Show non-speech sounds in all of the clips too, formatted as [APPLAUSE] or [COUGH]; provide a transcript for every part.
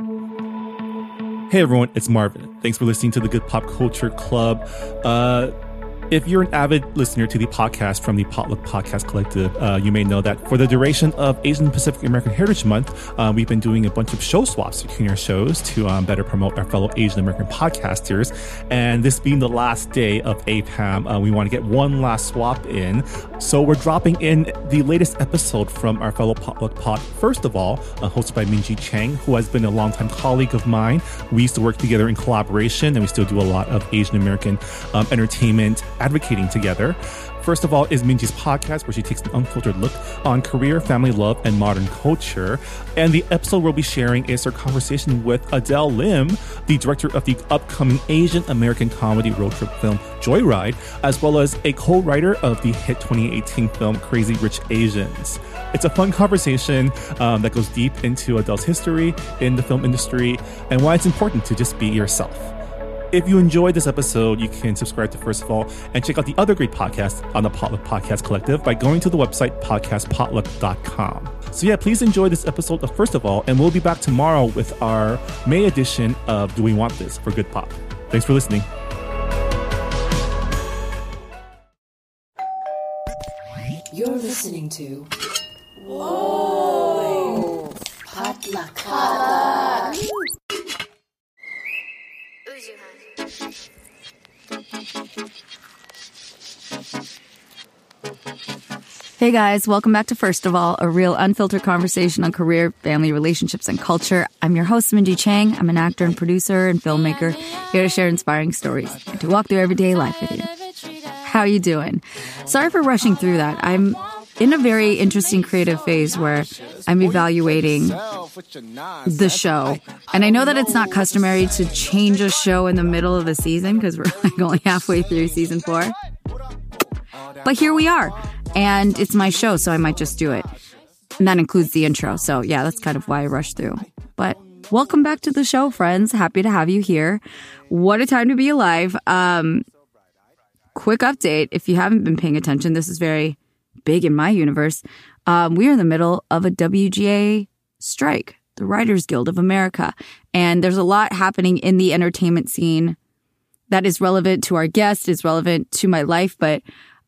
Hey everyone, it's Marvin. Thanks for listening to the Good Pop Culture Club. Uh, if you're an avid listener to the podcast from the Potluck Podcast Collective, uh, you may know that for the duration of Asian Pacific American Heritage Month, uh, we've been doing a bunch of show swaps between our shows to um, better promote our fellow Asian American podcasters. And this being the last day of APAHM, uh, we want to get one last swap in. So we're dropping in the latest episode from our fellow Potluck Pod. First of all, uh, hosted by Minji Chang, who has been a longtime colleague of mine. We used to work together in Kollaboration, and we still do a lot of Asian American um, entertainment advocating together. First of all is Minji's podcast, where she takes an unfiltered look on career, family love, and modern culture. And the episode we'll be sharing is her conversation with Adele Lim, the director of the upcoming Asian American comedy road trip film Joy Ride, as well as a co writer of the hit 2018 film Crazy Rich Asians. It's a fun conversation um, that goes deep into Adele's history in the film industry and why it's important to just be yourself. If you enjoyed this episode, you can subscribe to First of All and check out the other great podcasts on the Potluck Podcast Collective by going to the website podcastpotluck.com. So, yeah, please enjoy this episode of First of All, and we'll be back tomorrow with our May edition of Do We Want This for Good Pop. Thanks for listening. You're listening to Whoa! Potluck. Potluck. Hey guys, welcome back to First of All, a real unfiltered conversation on career, family, relationships, and culture. I'm your host, Minji Chang. I'm an actor and producer and filmmaker here to share inspiring stories and to walk through everyday life with you. How you doing? Sorry for rushing through that. I'm in a very interesting creative phase where I'm evaluating the show. And I know that it's not customary to change a show in the middle of the season because we're [LAUGHS] like only halfway through season four. But here we are. And it's my show, so I might just do it. And that includes the intro. So yeah, that's kind of why I rushed through. But welcome back to the show, friends. Happy to have you here. What a time to be alive. Um, quick update. If you haven't been paying attention, this is very big in my universe. Um, we are in the middle of a WGA strike, the Writers Guild of America. And there's a lot happening in the entertainment scene that is relevant to our guest, is relevant to my life, but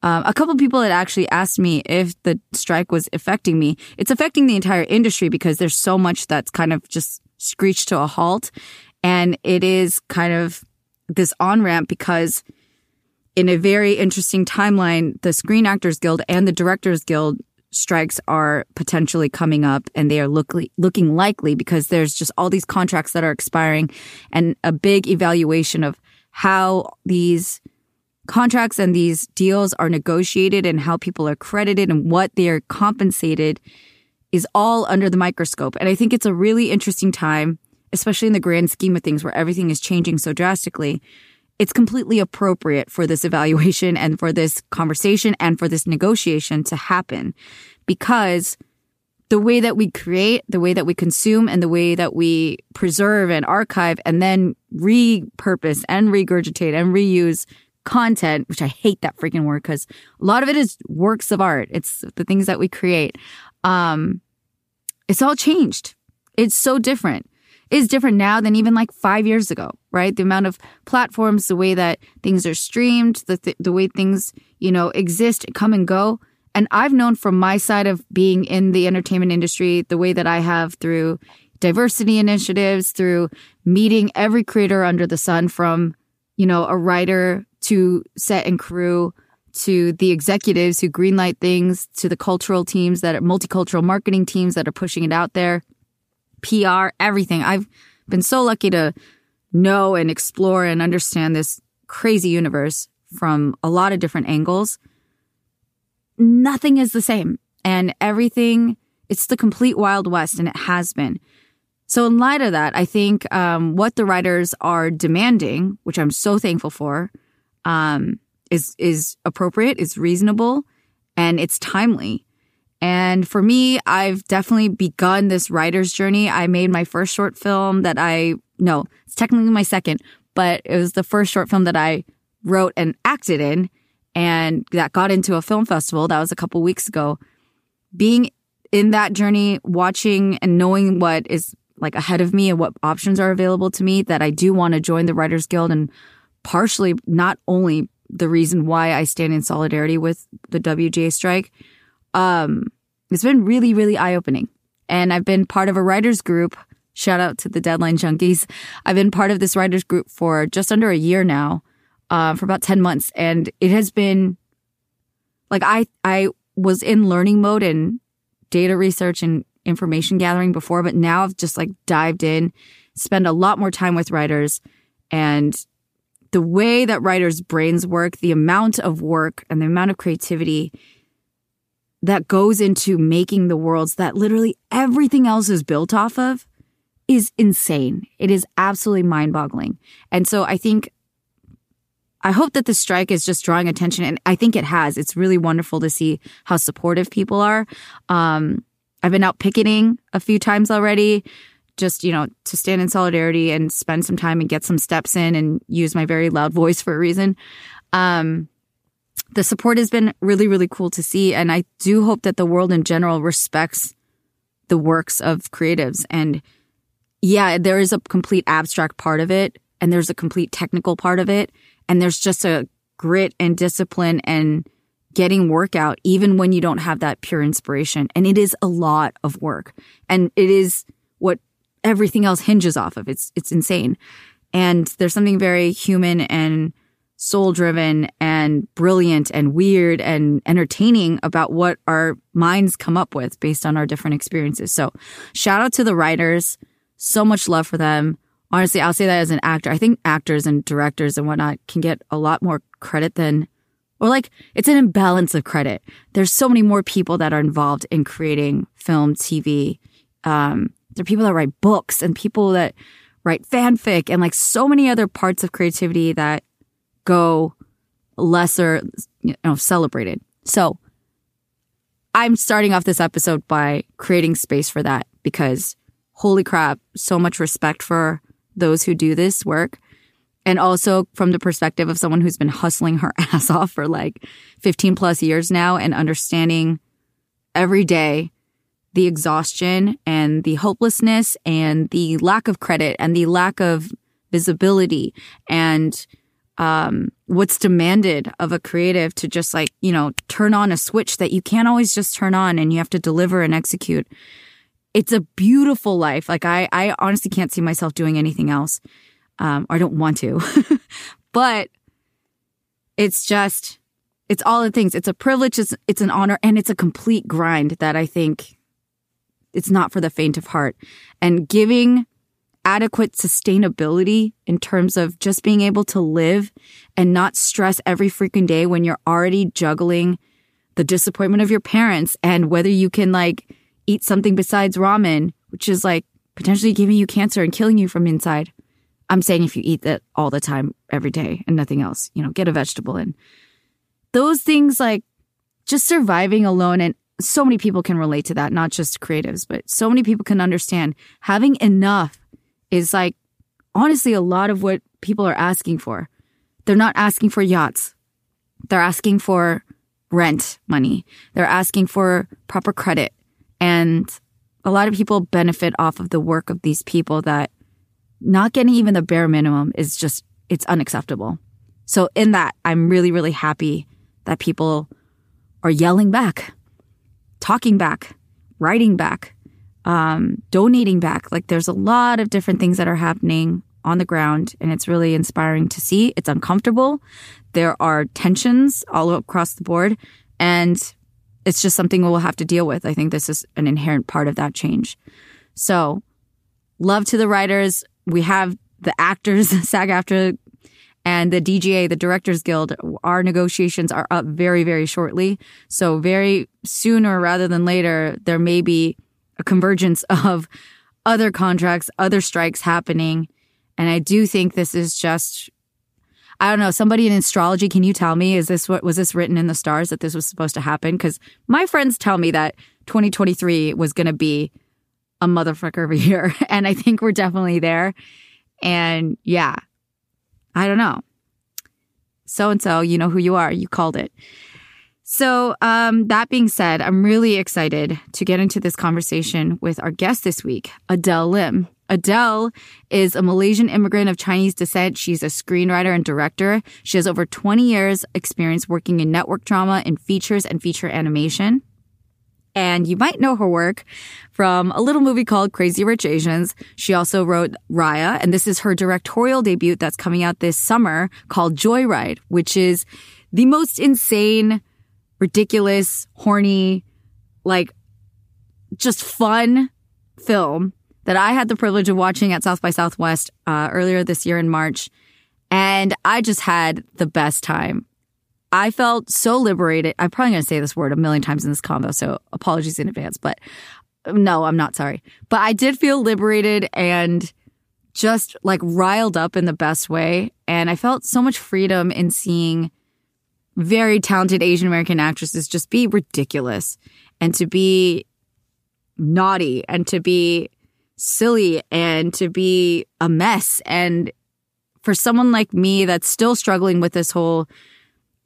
um, a couple people had actually asked me if the strike was affecting me. It's affecting the entire industry because there's so much that's kind of just screeched to a halt. And it is kind of this on ramp because in a very interesting timeline, the Screen Actors Guild and the Directors Guild strikes are potentially coming up and they are look, looking likely because there's just all these contracts that are expiring and a big evaluation of how these contracts and these deals are negotiated and how people are credited and what they are compensated is all under the microscope. And I think it's a really interesting time, especially in the grand scheme of things where everything is changing so drastically. It's completely appropriate for this evaluation and for this conversation and for this negotiation to happen because the way that we create, the way that we consume, and the way that we preserve and archive and then repurpose and regurgitate and reuse content, which I hate that freaking word because a lot of it is works of art. It's the things that we create. Um, it's all changed. It's so different. It's different now than even like five years ago, right? The amount of platforms, the way that things are streamed, the th- the way things you know exist, come and go. And I've known from my side of being in the entertainment industry, the way that I have through diversity initiatives, through meeting every creator under the sun, from you know a writer to set and crew to the executives who greenlight things to the cultural teams that are multicultural marketing teams that are pushing it out there pr everything. I've been so lucky to know and explore and understand this crazy universe from a lot of different angles. Nothing is the same and everything it's the complete wild west and it has been. So in light of that i think um, what the writers are demanding which i'm so thankful for um, is is appropriate, is reasonable, and it's timely. And for me, I've definitely begun this writer's journey. I made my first short film that I no, it's technically my second, but it was the first short film that I wrote and acted in, and that got into a film festival. That was a couple weeks ago. Being in that journey, watching and knowing what is like ahead of me and what options are available to me that I do want to join the Writers Guild and partially not only the reason why I stand in solidarity with the WGA strike. Um, it's been really, really eye opening. And I've been part of a writers group. Shout out to the deadline junkies. I've been part of this writers group for just under a year now, uh, for about 10 months. And it has been like I, I was in learning mode and data research and information gathering before, but now I've just like dived in, spend a lot more time with writers and the way that writers' brains work, the amount of work and the amount of creativity that goes into making the worlds that literally everything else is built off of is insane. It is absolutely mind boggling. And so I think, I hope that the strike is just drawing attention. And I think it has. It's really wonderful to see how supportive people are. Um, I've been out picketing a few times already, just, you know, to stand in solidarity and spend some time and get some steps in and use my very loud voice for a reason. Um, the support has been really, really cool to see. And I do hope that the world in general respects the works of creatives. And yeah, there is a complete abstract part of it, and there's a complete technical part of it, and there's just a grit and discipline and getting work out, even when you don't have that pure inspiration. And it is a lot of work. And it is what everything else hinges off of. It's, it's insane. And there's something very human and soul driven and brilliant and weird and entertaining about what our minds come up with based on our different experiences. So shout out to the writers. So much love for them. Honestly, I'll say that as an actor. I think actors and directors and whatnot can get a lot more credit than, or like, it's an imbalance of credit. There's so many more people that are involved in creating film, TV. Um, there are people that write books and people that write fanfic and like so many other parts of creativity that go lesser, you know, celebrated. So I'm starting off this episode by creating space for that because holy crap, so much respect for those who do this work. And also from the perspective of someone who's been hustling her [LAUGHS] ass off for like 15 plus years now and understanding every day the exhaustion and the hopelessness and the lack of credit and the lack of visibility and um, what's demanded of a creative to just like, you know, turn on a switch that you can't always just turn on and you have to deliver and execute. It's a beautiful life. Like I, I honestly can't see myself doing anything else. Um, or I don't want to, [LAUGHS] but it's just, it's all the things. It's a privilege. It's, it's an honor and it's a complete grind that I think it's not for the faint of heart and giving adequate sustainability in terms of just being able to live and not stress every freaking day when you're already juggling the disappointment of your parents and whether you can like eat something besides ramen, which is like potentially giving you cancer and killing you from inside. I'm saying if you eat that all the time, every day and nothing else, you know, get a vegetable in. Those things like just surviving alone and so many people can relate to that, not just creatives, but so many people can understand having enough is like honestly a lot of what people are asking for. They're not asking for yachts. They're asking for rent money. They're asking for proper credit. And a lot of people benefit off of the work of these people that not getting even the bare minimum is just, it's unacceptable. So in that, I'm really, really happy that people are yelling back, talking back, writing back, um, donating back. Like there's a lot of different things that are happening on the ground and it's really inspiring to see. It's uncomfortable. There are tensions all across the board and it's just something we'll have to deal with. I think this is an inherent part of that change. So love to the writers. We have the actors, [LAUGHS] SAG-AFTRA and the DGA, the Directors Guild, our negotiations are up very, very shortly. So very sooner rather than later, there may be a convergence [LAUGHS] of other contracts, other strikes happening. And I do think this is just, I don't know, somebody in astrology, can you tell me, is this what, was this written in the stars that this was supposed to happen? Cause my friends tell me that 2023 was going to be a motherfucker of a year. [LAUGHS] And I think we're definitely there. And yeah, I don't know. So and so, you know who you are. You called it. So, um, that being said, I'm really excited to get into this conversation with our guest this week, Adele Lim. Adele is a Malaysian immigrant of Chinese descent. She's a screenwriter and director. She has over 20 years experience working in network drama, in features and feature animation. And you might know her work from a little movie called Crazy Rich Asians. She also wrote Raya, and this is her directorial debut that's coming out this summer called Joy Ride, which is the most insane, ridiculous, horny, like just fun film that I had the privilege of watching at South by Southwest uh, earlier this year in March. And I just had the best time. I felt so liberated. I'm probably going to say this word a million times in this convo, so apologies in advance, but no, I'm not sorry. But I did feel liberated and just like riled up in the best way. And I felt so much freedom in seeing very talented Asian American actresses just be ridiculous and to be naughty and to be silly and to be a mess. And for someone like me that's still struggling with this whole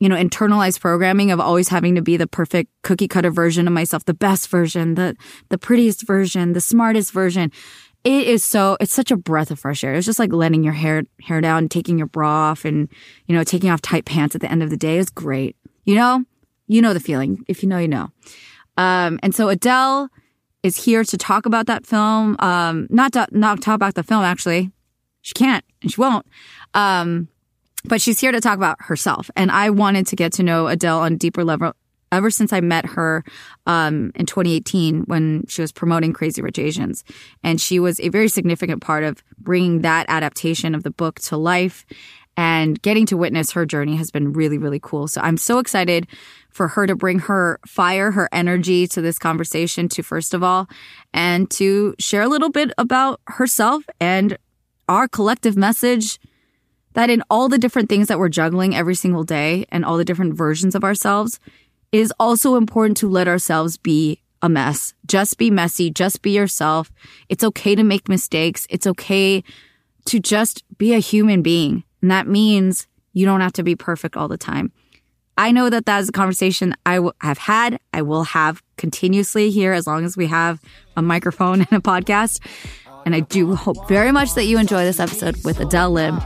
you know, internalized programming of always having to be the perfect cookie cutter version of myself, the best version, the, the prettiest version, the smartest version. It is so, it's such a breath of fresh air. It's just like letting your hair, hair down, taking your bra off and, you know, taking off tight pants at the end of the day is great. You know, you know the feeling. If you know, you know. Um, and so Adele is here to talk about that film. Um, not to, not talk about the film, actually. She can't and she won't. Um, but she's here to talk about herself. And I wanted to get to know Adele on a deeper level ever since I met her um, in 2018 when she was promoting Crazy Rich Asians. And she was a very significant part of bringing that adaptation of the book to life. And getting to witness her journey has been really, really cool. So I'm so excited for her to bring her fire, her energy to this conversation, to first of all, and to share a little bit about herself and our collective message that in all the different things that we're juggling every single day and all the different versions of ourselves, it is also important to let ourselves be a mess. Just be messy. Just be yourself. It's okay to make mistakes. It's okay to just be a human being. And that means you don't have to be perfect all the time. I know that that is a conversation I w- have had, I will have continuously here as long as we have a microphone [LAUGHS] and a podcast. And I do hope very much that you enjoy this episode with Adele Lim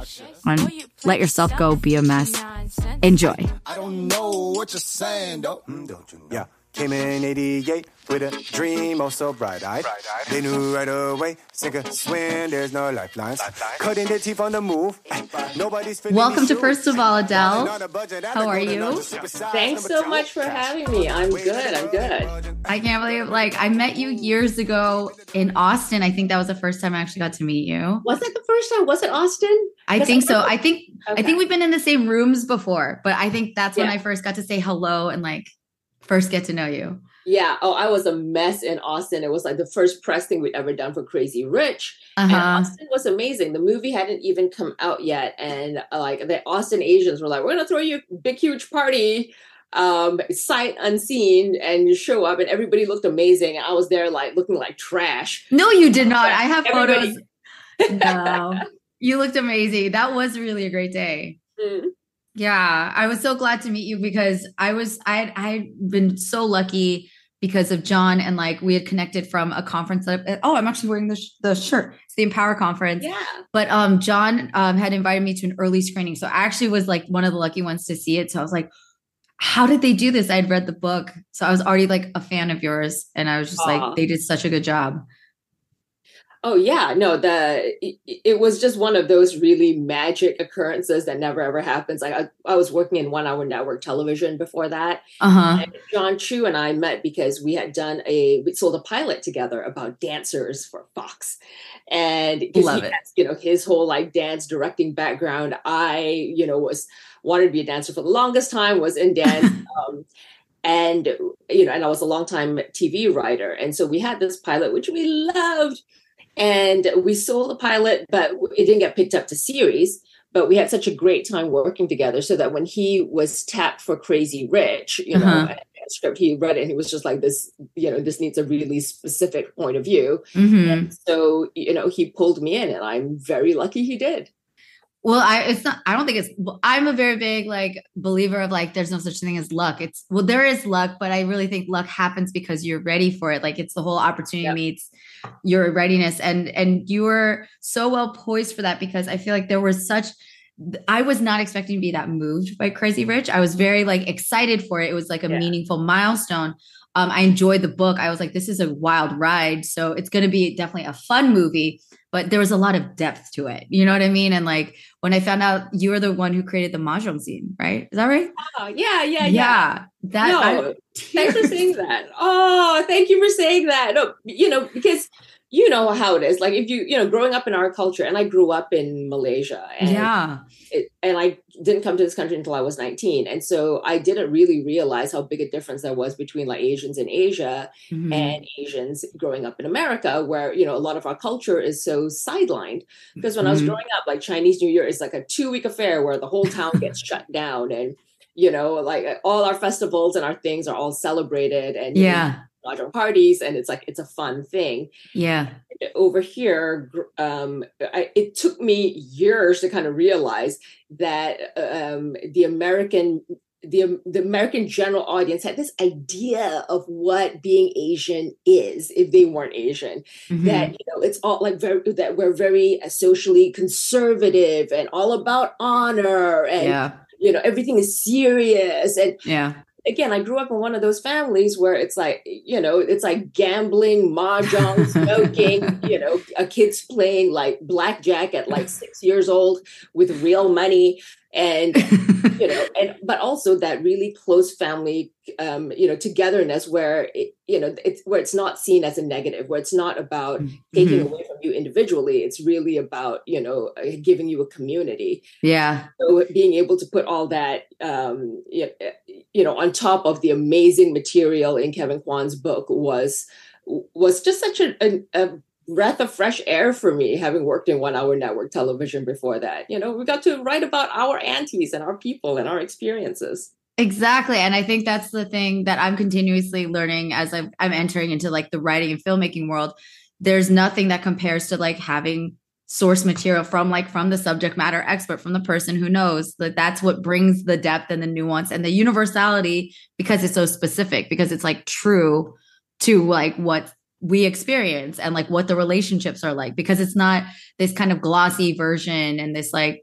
on Let Yourself Go, Be a Mess. Enjoy. I don't know what you're saying, though. Mm, yeah. Came in 88 with a dream, oh so bright eyed. They knew right away, sink or swim, there's no lifelines. Cutting their teeth on the move. Nobody's Welcome to First of All, Adele. How are you? Thanks so much for having me. I'm good. I'm good. I can't believe, like, I met you years ago in Austin. I think that was the first time I actually got to meet you. Was it the first time? Was it Austin? I think so. I think okay. I think we've been in the same rooms before, but I think that's when. I first got to say hello and like first get to know you. Yeah. Oh, I was a mess in Austin. It was like the first press thing we'd ever done for Crazy Rich. Uh-huh. And Austin was amazing. The movie hadn't even come out yet. And uh, like the Austin Asians were like, we're going to throw you a big, huge party, um, sight unseen. And you show up and everybody looked amazing. And I was there like looking like trash. No, you did not. I have everybody- photos. no, you looked amazing. That was really a great day. Mm. Yeah, I was so glad to meet you because I was I I had been so lucky because of John and like we had connected from a conference that oh I'm actually wearing the sh- the shirt it's the Empower conference yeah but um John um had invited me to an early screening so I actually was like one of the lucky ones to see it so I was like how did they do this I'd read the book so I was already like a fan of yours and I was just Aww. like they did such a good job Oh yeah, no, the it, was just one of those really magic occurrences that never ever happens. Like I, I was working in one hour network television before that. Uh-huh. Jon Chu and I met because we had done a we sold a pilot together about dancers for Fox. And Love it. Has, you know, his whole like dance directing background. I, you know, was wanted to be a dancer for the longest time, was in dance. [LAUGHS] um, and you know, and I was a long time TV writer. And so we had this pilot, which we loved and we saw the pilot, but it didn't get picked up to series. But we had such a great time working together so that when he was tapped for Crazy Rich, you uh-huh. know, script, he read it and he was just like, this, you know, this needs a really specific point of view. Mm-hmm. so, you know, he pulled me in and I'm very lucky he did. Well, I it's not. I don't think it's. I'm a very big like believer of like there's no such thing as luck. It's well, there is luck, but I really think luck happens because you're ready for it. Like it's the whole opportunity yep. meets your readiness, and and you were so well poised for that because I feel like there was such. I was not expecting to be that moved by Crazy Rich. I was very like excited for it. It was like a yeah. meaningful milestone. Um, I enjoyed the book. I was like, this is a wild ride. So it's going to be definitely a fun movie but there was a lot of depth to it. You know what I mean? And like when I found out you were the one who created the mahjong scene, right? Is that right? Oh, yeah, yeah, yeah. Yeah. That no, I, thanks for saying that. Oh, thank you for saying that. No, you know, because you know how it is. Like if you, you know, growing up in our culture, and I grew up in Malaysia. And yeah. It, and I didn't come to this country until I was 19. And so I didn't really realize how big a difference there was between like Asians in Asia mm-hmm. and Asians growing up in America, where, you know, a lot of our culture is so sidelined. Because when mm-hmm. I was mm-hmm. growing up, like Chinese New Year is like a two week affair where the whole town gets [LAUGHS] shut down and, you know, like all our festivals and our things are all celebrated. And, yeah. Know, parties and it's like it's a fun thing yeah over here um I, it took me years to kind of realize that um the american the, the American general audience had this idea of what being Asian is if they weren't Asian. Mm-hmm. That you know, it's all like very that we're very socially conservative and all about honor and yeah. you know everything is serious and yeah again, I grew up in one of those families where it's like, you know, it's like gambling, mahjong, [LAUGHS] smoking, you know, a kid's playing like blackjack at like six years old with real money and you know [LAUGHS] and but also that really close family um you know togetherness where it, you know it's where it's not seen as a negative where it's not about mm-hmm. taking away from you individually. It's really about you know uh, giving you a community. Yeah. So being able to put all that um you know on top of the amazing material in kevin kwan's book was was just such a, a, a breath of fresh air for me having worked in one hour network television before that. You know we got to write about our aunties and our people and our experiences. Exactly and i think that's the thing that i'm continuously learning as i'm, I'm entering into like the writing and filmmaking world. There's nothing that compares to like having source material from like from the subject matter expert from the person who knows that that's what brings the depth and the nuance and the universality because it's so specific because it's like true to like what we experience and like what the relationships are like because it's not this kind of glossy version and this like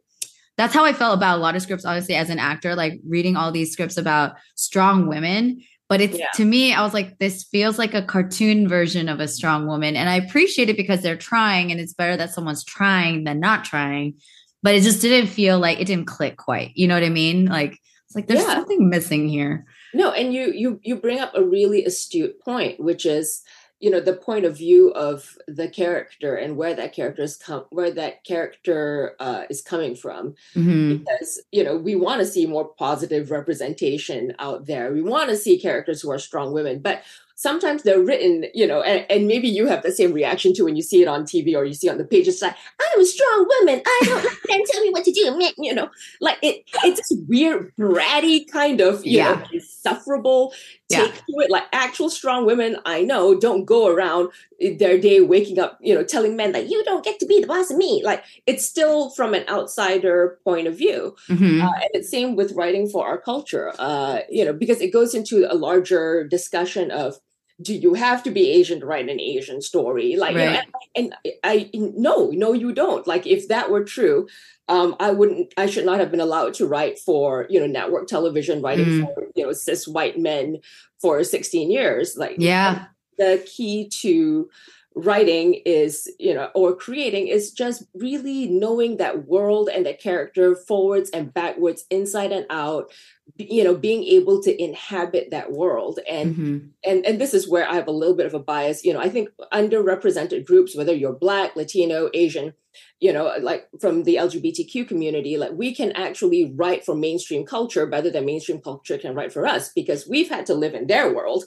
that's how I felt about a lot of scripts, honestly, as an actor, like reading all these scripts about strong women. But it's yeah. to me, I was like, this feels like a cartoon version of a strong woman. And I appreciate it because they're trying, and it's better that someone's trying than not trying. But it just didn't feel like it didn't click quite. You know what I mean? Like it's like there's yeah. something missing here. No, and you you you bring up a really astute point, which is you know the point of view of the character and where that character is come where that character uh, is coming from mm-hmm. because you know we want to see more positive representation out there we want to see characters who are strong women but sometimes they're written, you know, and, and, maybe you have the same reaction to when you see it on TV or you see on the pages like, I'm a strong woman. I don't let them tell me what to do. [LAUGHS] You know, like it, it's this weird, bratty kind of, you yeah. know, insufferable take yeah. to it. Like actual strong women I know don't go around their day waking up, you know, telling men that you don't get to be the boss of me. Like it's still from an outsider point of view. Mm-hmm. Uh, and it's same with writing for our culture, uh, you know, because it goes into a larger discussion of do you have to be Asian to write an Asian story? Like, right. and, and, I, no, no, you don't. Like, if that were true, um, I wouldn't, I should not have been allowed to write for, you know, network television, writing mm. for, you know, cis white men for 16 years. Like, yeah, the key to writing is you know or creating is just really knowing that world and that character forwards and backwards inside and out you know being able to inhabit that world. And mm-hmm. and and this is where i have a little bit of a bias. You know i think underrepresented groups whether you're black latino asian you know like from the lgbtq community like we can actually write for mainstream culture better than mainstream culture can write for us because we've had to live in their world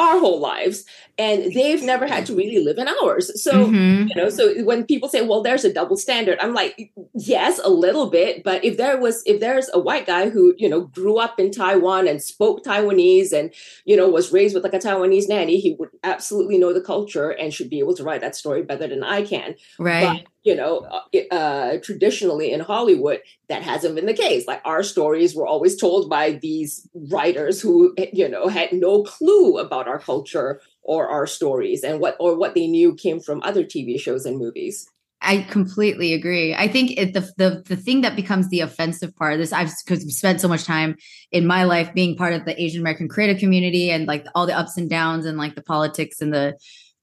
our whole lives and they've never had to really live in ours. So mm-hmm. you know so when people say well there's a double standard i'm like yes a little bit but if there was if there's a white guy who you know grew up in taiwan and spoke taiwanese and you know was raised with like a taiwanese nanny he would absolutely know the culture and should be able to write that story better than i can. Right. But you know, uh, uh, traditionally in Hollywood, that hasn't been the case. Like our stories were always told by these writers who, you know, had no clue about our culture or our stories and what or what they knew came from other TV shows and movies. I completely agree. I think it, the the the thing that becomes the offensive part of this, I've because spent so much time in my life being part of the Asian American creative community and like all the ups and downs and like the politics and the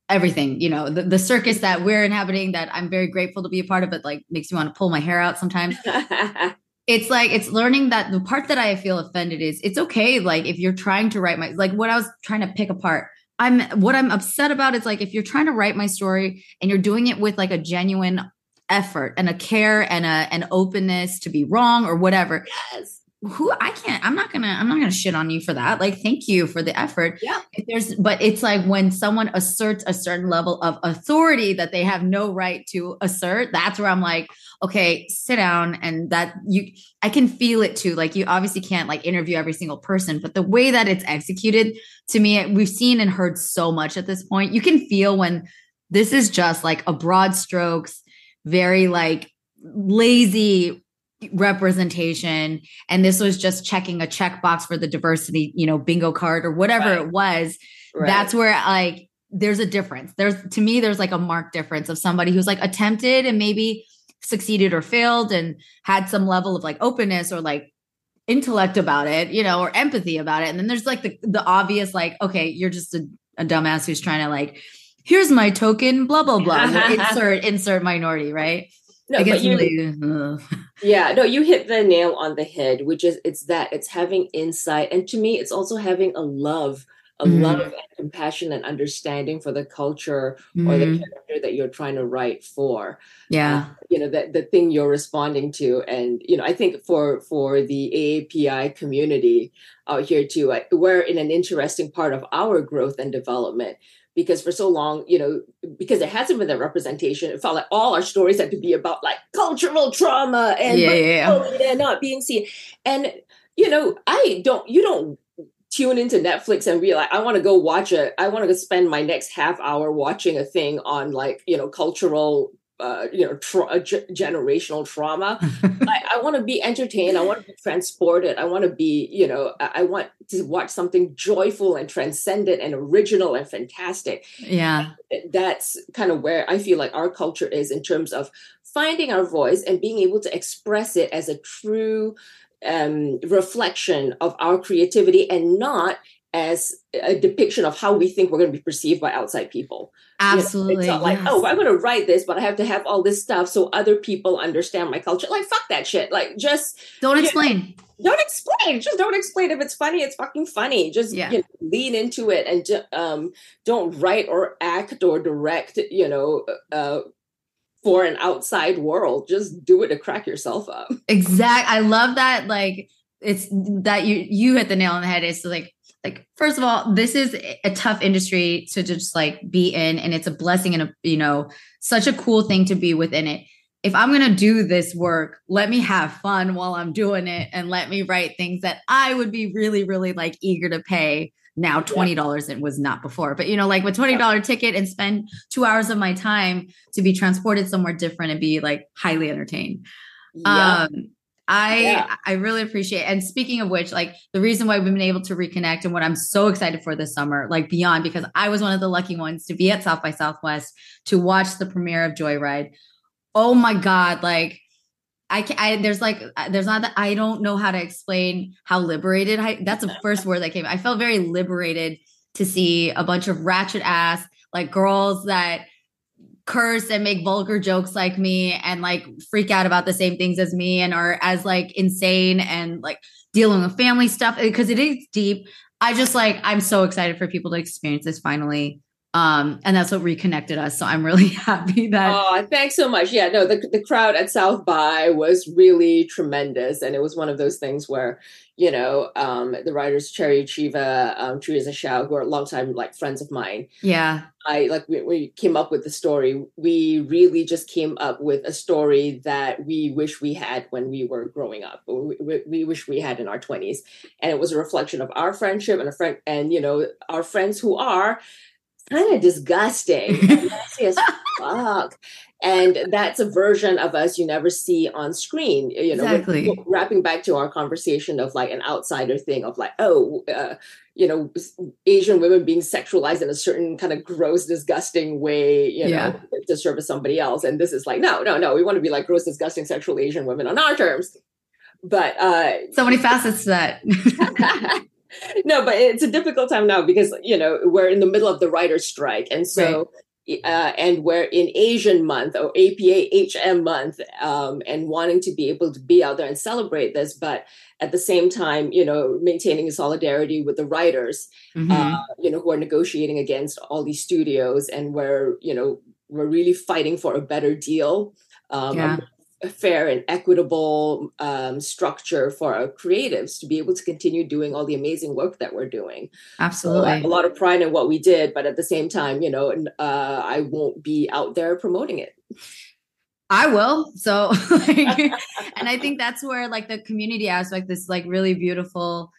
everything, you know, the, the circus that we're inhabiting that I'm very grateful to be a part of, but like makes me want to pull my hair out sometimes. [LAUGHS] it's like it's learning that the part that I feel offended is it's okay. Like if you're trying to write my like what I was trying to pick apart. I'm what I'm upset about is like if you're trying to write my story and you're doing it with like a genuine effort and a care and a an openness to be wrong or whatever. Yes who I can't, I'm not gonna, I'm not gonna shit on you for that. Like, thank you for the effort. Yeah. If there's, but it's like when someone asserts a certain level of authority that they have no right to assert, that's where I'm like, okay, sit down. And that you, I can feel it too. Like, you obviously can't like interview every single person, but the way that it's executed to me, we've seen and heard so much at this point. You can feel when this is just like a broad strokes, very like lazy representation and this was just checking a checkbox for the diversity you know bingo card or whatever right. it was right. that's where like there's a difference there's to me there's like a marked difference of somebody who's like attempted and maybe succeeded or failed and had some level of like openness or like intellect about it you know or empathy about it and then there's like the the obvious like okay you're just a, a dumbass who's trying to like here's my token blah blah blah [LAUGHS] insert insert minority right no, but you, really, yeah, no, you hit the nail on the head, which is it's that it's having insight, and to me, it's also having a love, a mm. love and compassion and understanding for the culture mm. or the mm-hmm. character that you're trying to write for. Yeah, uh, you know that the thing you're responding to, and you know, I think for for the AAPI community out here too, we're in an interesting part of our growth and development because for so long, you know, because there hasn't been that representation, it felt like all our stories had to be about like cultural trauma and, yeah, yeah. and oh, not being seen. And, you know, I don't, you don't tune into Netflix and be like, I want to go watch a, I want to spend my next half hour watching a thing on like, you know, cultural uh, you know, tra- g- generational trauma. [LAUGHS] I, I want to be entertained. I want to be transported. I want to be, you know, I, I, want to watch something joyful and transcendent and original and fantastic. Yeah. That's kind of where I feel like our culture is in terms of finding our voice and being able to express it as a true um, reflection of our creativity and not as a depiction of how we think we're going to be perceived by outside people. Absolutely. You know, it's not like, oh, I'm going to write this, but I have to have all this stuff so other people understand my culture. Like, fuck that shit. Like, just don't explain. Know, don't explain. Just don't explain. If it's funny, it's fucking funny. Just yeah. you know, lean into it and um, don't write or act or direct. You know, uh, for an outside world. Just do it to crack yourself up. Exact. I love that. Like it's that you you hit the nail on the head. It's like like first of all this is a tough industry to just like be in and it's a blessing and a you know such a cool thing to be within it. If i'm going to do this work let me have fun while i'm doing it and let me write things that i would be really really like eager to pay. Now $20 it was not before but you know like with $20 ticket and spend two hours of my time to be transported somewhere different and be like highly entertained. Yeah. um I yeah. I really appreciate. And speaking of which, like the reason why we've been able to reconnect and what I'm so excited for this summer, like beyond, because I was one of the lucky ones to be at South by Southwest to watch the premiere of Joy Ride. Oh my god! Like I can I there's like uh, there's not that I don't know how to explain how liberated I. That's the first word that came. I felt very liberated to see a bunch of ratchet ass like girls that curse and make vulgar jokes like me and like freak out about the same things as me and are as like insane and like dealing with family stuff because it is deep. I just like I'm so excited for people to experience this finally. Um, and that's what reconnected us. So I'm really [LAUGHS] happy that. Oh, thanks so much. Yeah, no, the, the crowd at South by was really tremendous. And it was one of those things where, you know, um, the writers Cherry Chiva, um, Teresa Hsiao, who are longtime like friends of mine. Yeah. I like we, we came up with the story. We really just came up with a story that we wish we had when we were growing up. We, we, wish we had in our twenties, and it was a reflection of our friendship and a friend, and you know, our friends who are kind of disgusting, as [LAUGHS] fuck. And that's a version of us you never see on screen you know exactly. wrapping back to our conversation of like an outsider thing of like oh uh, you know asian women being sexualized in a certain kind of gross disgusting way you know Yeah. to service somebody else and this is like no no no we want to be like gross disgusting sexual asian women on our terms but uh So many facets to that. [LAUGHS] no, but it's a difficult time now because you know we're in the middle of the writer's strike, and so uh, and we're in Asian Month or APA HM Month, um, and wanting to be able to be out there and celebrate this, but at the same time, you know, maintaining solidarity with the writers, Mhm. uh, you know, who are negotiating against all these studios, and we're you know we're really fighting for a better deal. Um, Yeah. A fair and equitable um, structure for our creatives to be able to continue doing all the amazing work that we're doing. So I Absolutely. have a lot of pride in what we did, but at the same time, you know, uh, I won't be out there promoting it. I will. So, [LAUGHS] like, [LAUGHS] and I think that's where like the community aspect, this like really beautiful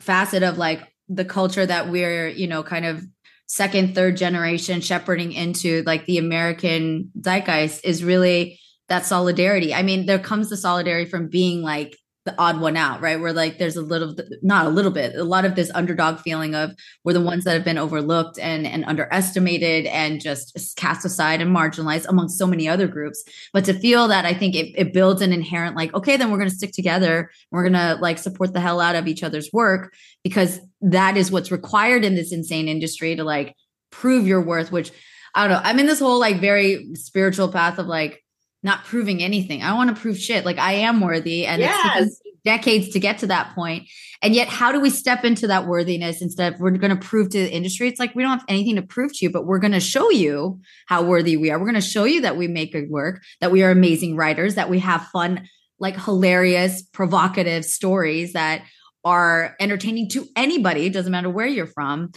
facet of like the culture that we're, you know, kind of second, third generation shepherding into like the American zeitgeist is really that solidarity. I mean, there comes the solidarity from being like the odd one out, right? Where like there's a little, not a little bit, a lot of this underdog feeling of we're the ones that have been overlooked and and underestimated and just cast aside and marginalized among so many other groups. But to feel that, I think it, it builds an inherent like, okay, then we're going to stick together. We're going to like support the hell out of each other's work because that is what's required in this insane industry to like prove your worth. Which I don't know. I'm in this whole like very spiritual path of like not proving anything. I want to prove shit. Like I am worthy, and Yes. decades to get to that point. And yet, how do we step into that worthiness instead of we're going to prove to the industry? It's like we don't have anything to prove to you, but we're going to show you how worthy we are. We're going to show you that we make good work, that we are amazing writers, that we have fun, like hilarious, provocative stories that are entertaining to anybody. It doesn't matter where you're from.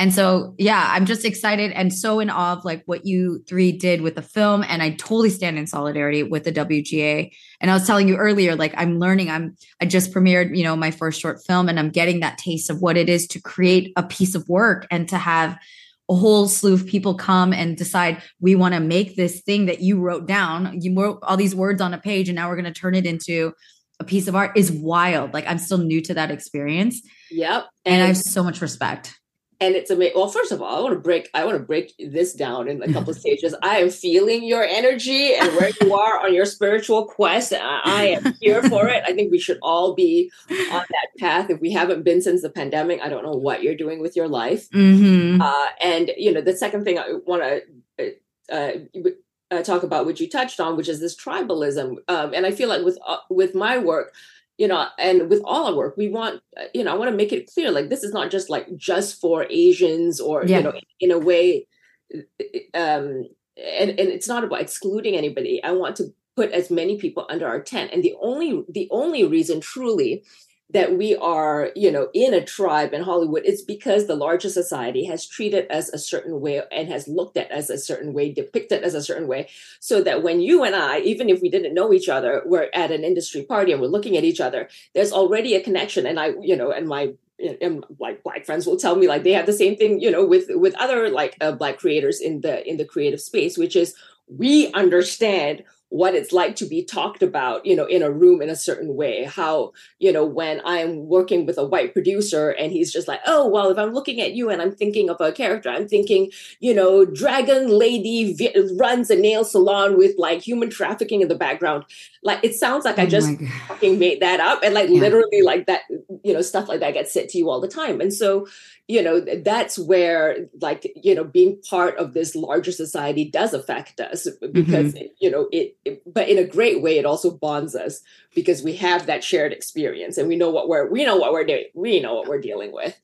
And so, yeah, I'm just excited and so in awe of like what you three did with the film. And I totally stand in solidarity with the WGA. And I was telling you earlier, like I'm learning, I'm, I just premiered, you know, my first short film and I'm getting that taste of what it is to create a piece of work and to have a whole slew of people come and decide we want to make this thing that you wrote down. You wrote all these words on a page and now we're going to turn it into a piece of art is wild. Like I'm still new to that experience Yep. and I have so much respect. And it's amazing. Well, first of all, I want to break. I want to break this down in a couple of [LAUGHS] stages. I am feeling your energy and where you are on your spiritual quest. I, I am here for it. I think we should all be on that path. If we haven't been since the pandemic, I don't know what you're doing with your life. Mm-hmm. Uh, and you know, the second thing I want to uh, uh, talk about, which you touched on, which is this tribalism. Um, and I feel like with uh, with my work, you know, and with all our work, we want, uh, you know, I want to make it clear, like this is not just like just for Asians or Yeah. you know, in a way, um, and and it's not about excluding anybody. I want to put as many people under our tent, and the only the only reason truly that we are, you know, in a tribe in Hollywood, it's because the larger society has treated us a certain way and has looked at us a certain way, depicted us a certain way, so that when you and I, even if we didn't know each other, we're at an industry party and we're looking at each other, there's already a connection. And I, you know, and my and like black friends will tell me like they have the same thing, you know, with with other like uh, black creators in the in the creative space, which is we understand what it's like to be talked about you know in a room in a certain way. How you know when i'm working with a white producer and he's just like oh well if i'm looking at you and i'm thinking of a character i'm thinking you know dragon lady vi- runs a nail salon with like human trafficking in the background. Like it sounds like i Oh just fucking made that up and like Yeah. literally like that you know stuff like that gets said to you all the time. And so you know that's where like you know being part of this larger society does affect us uh, mm-hmm. because it, you know it, it but in a great way it also bonds us because we have that shared experience and we know what we're we know what we're doing we know what we're dealing with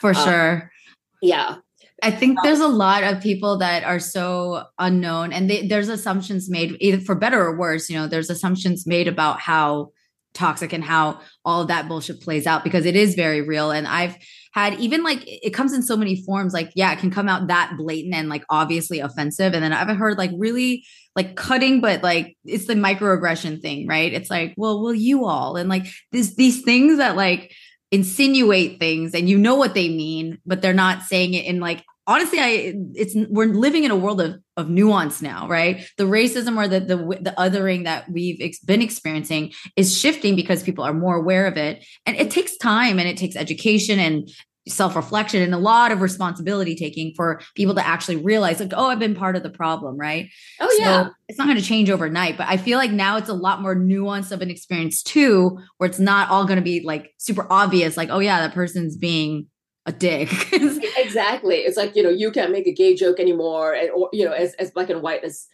For Uh, sure. yeah I think there's a lot of people that are so unknown, and they, there's assumptions made, either for better or worse. You know, there's assumptions made about how toxic and how all that bullshit plays out because it is very real. And I've had even like it comes in so many forms. Like, yeah, it can come out that blatant and like obviously offensive, and then I've heard like really like cutting, but like it's the microaggression thing, right? It's like, well, will you all, and like this these things that like insinuate things and you know what they mean, but they're not saying it in like honestly, I it's we're living in a world of of nuance now, right? The racism or the the the othering that we've ex- been experiencing is shifting because people are more aware of it, and it takes time and it takes education and self reflection and a lot of responsibility taking for people to actually realize, like, oh, I've been part of the problem, right? Oh yeah, so it's not going to change overnight, but I feel like now it's a lot more nuanced of an experience too, where it's not all going to be like super obvious, like, oh yeah, that person's being a dick. [LAUGHS] exactly. It's like you know you can't make a gay joke anymore, and or you know as as black and white as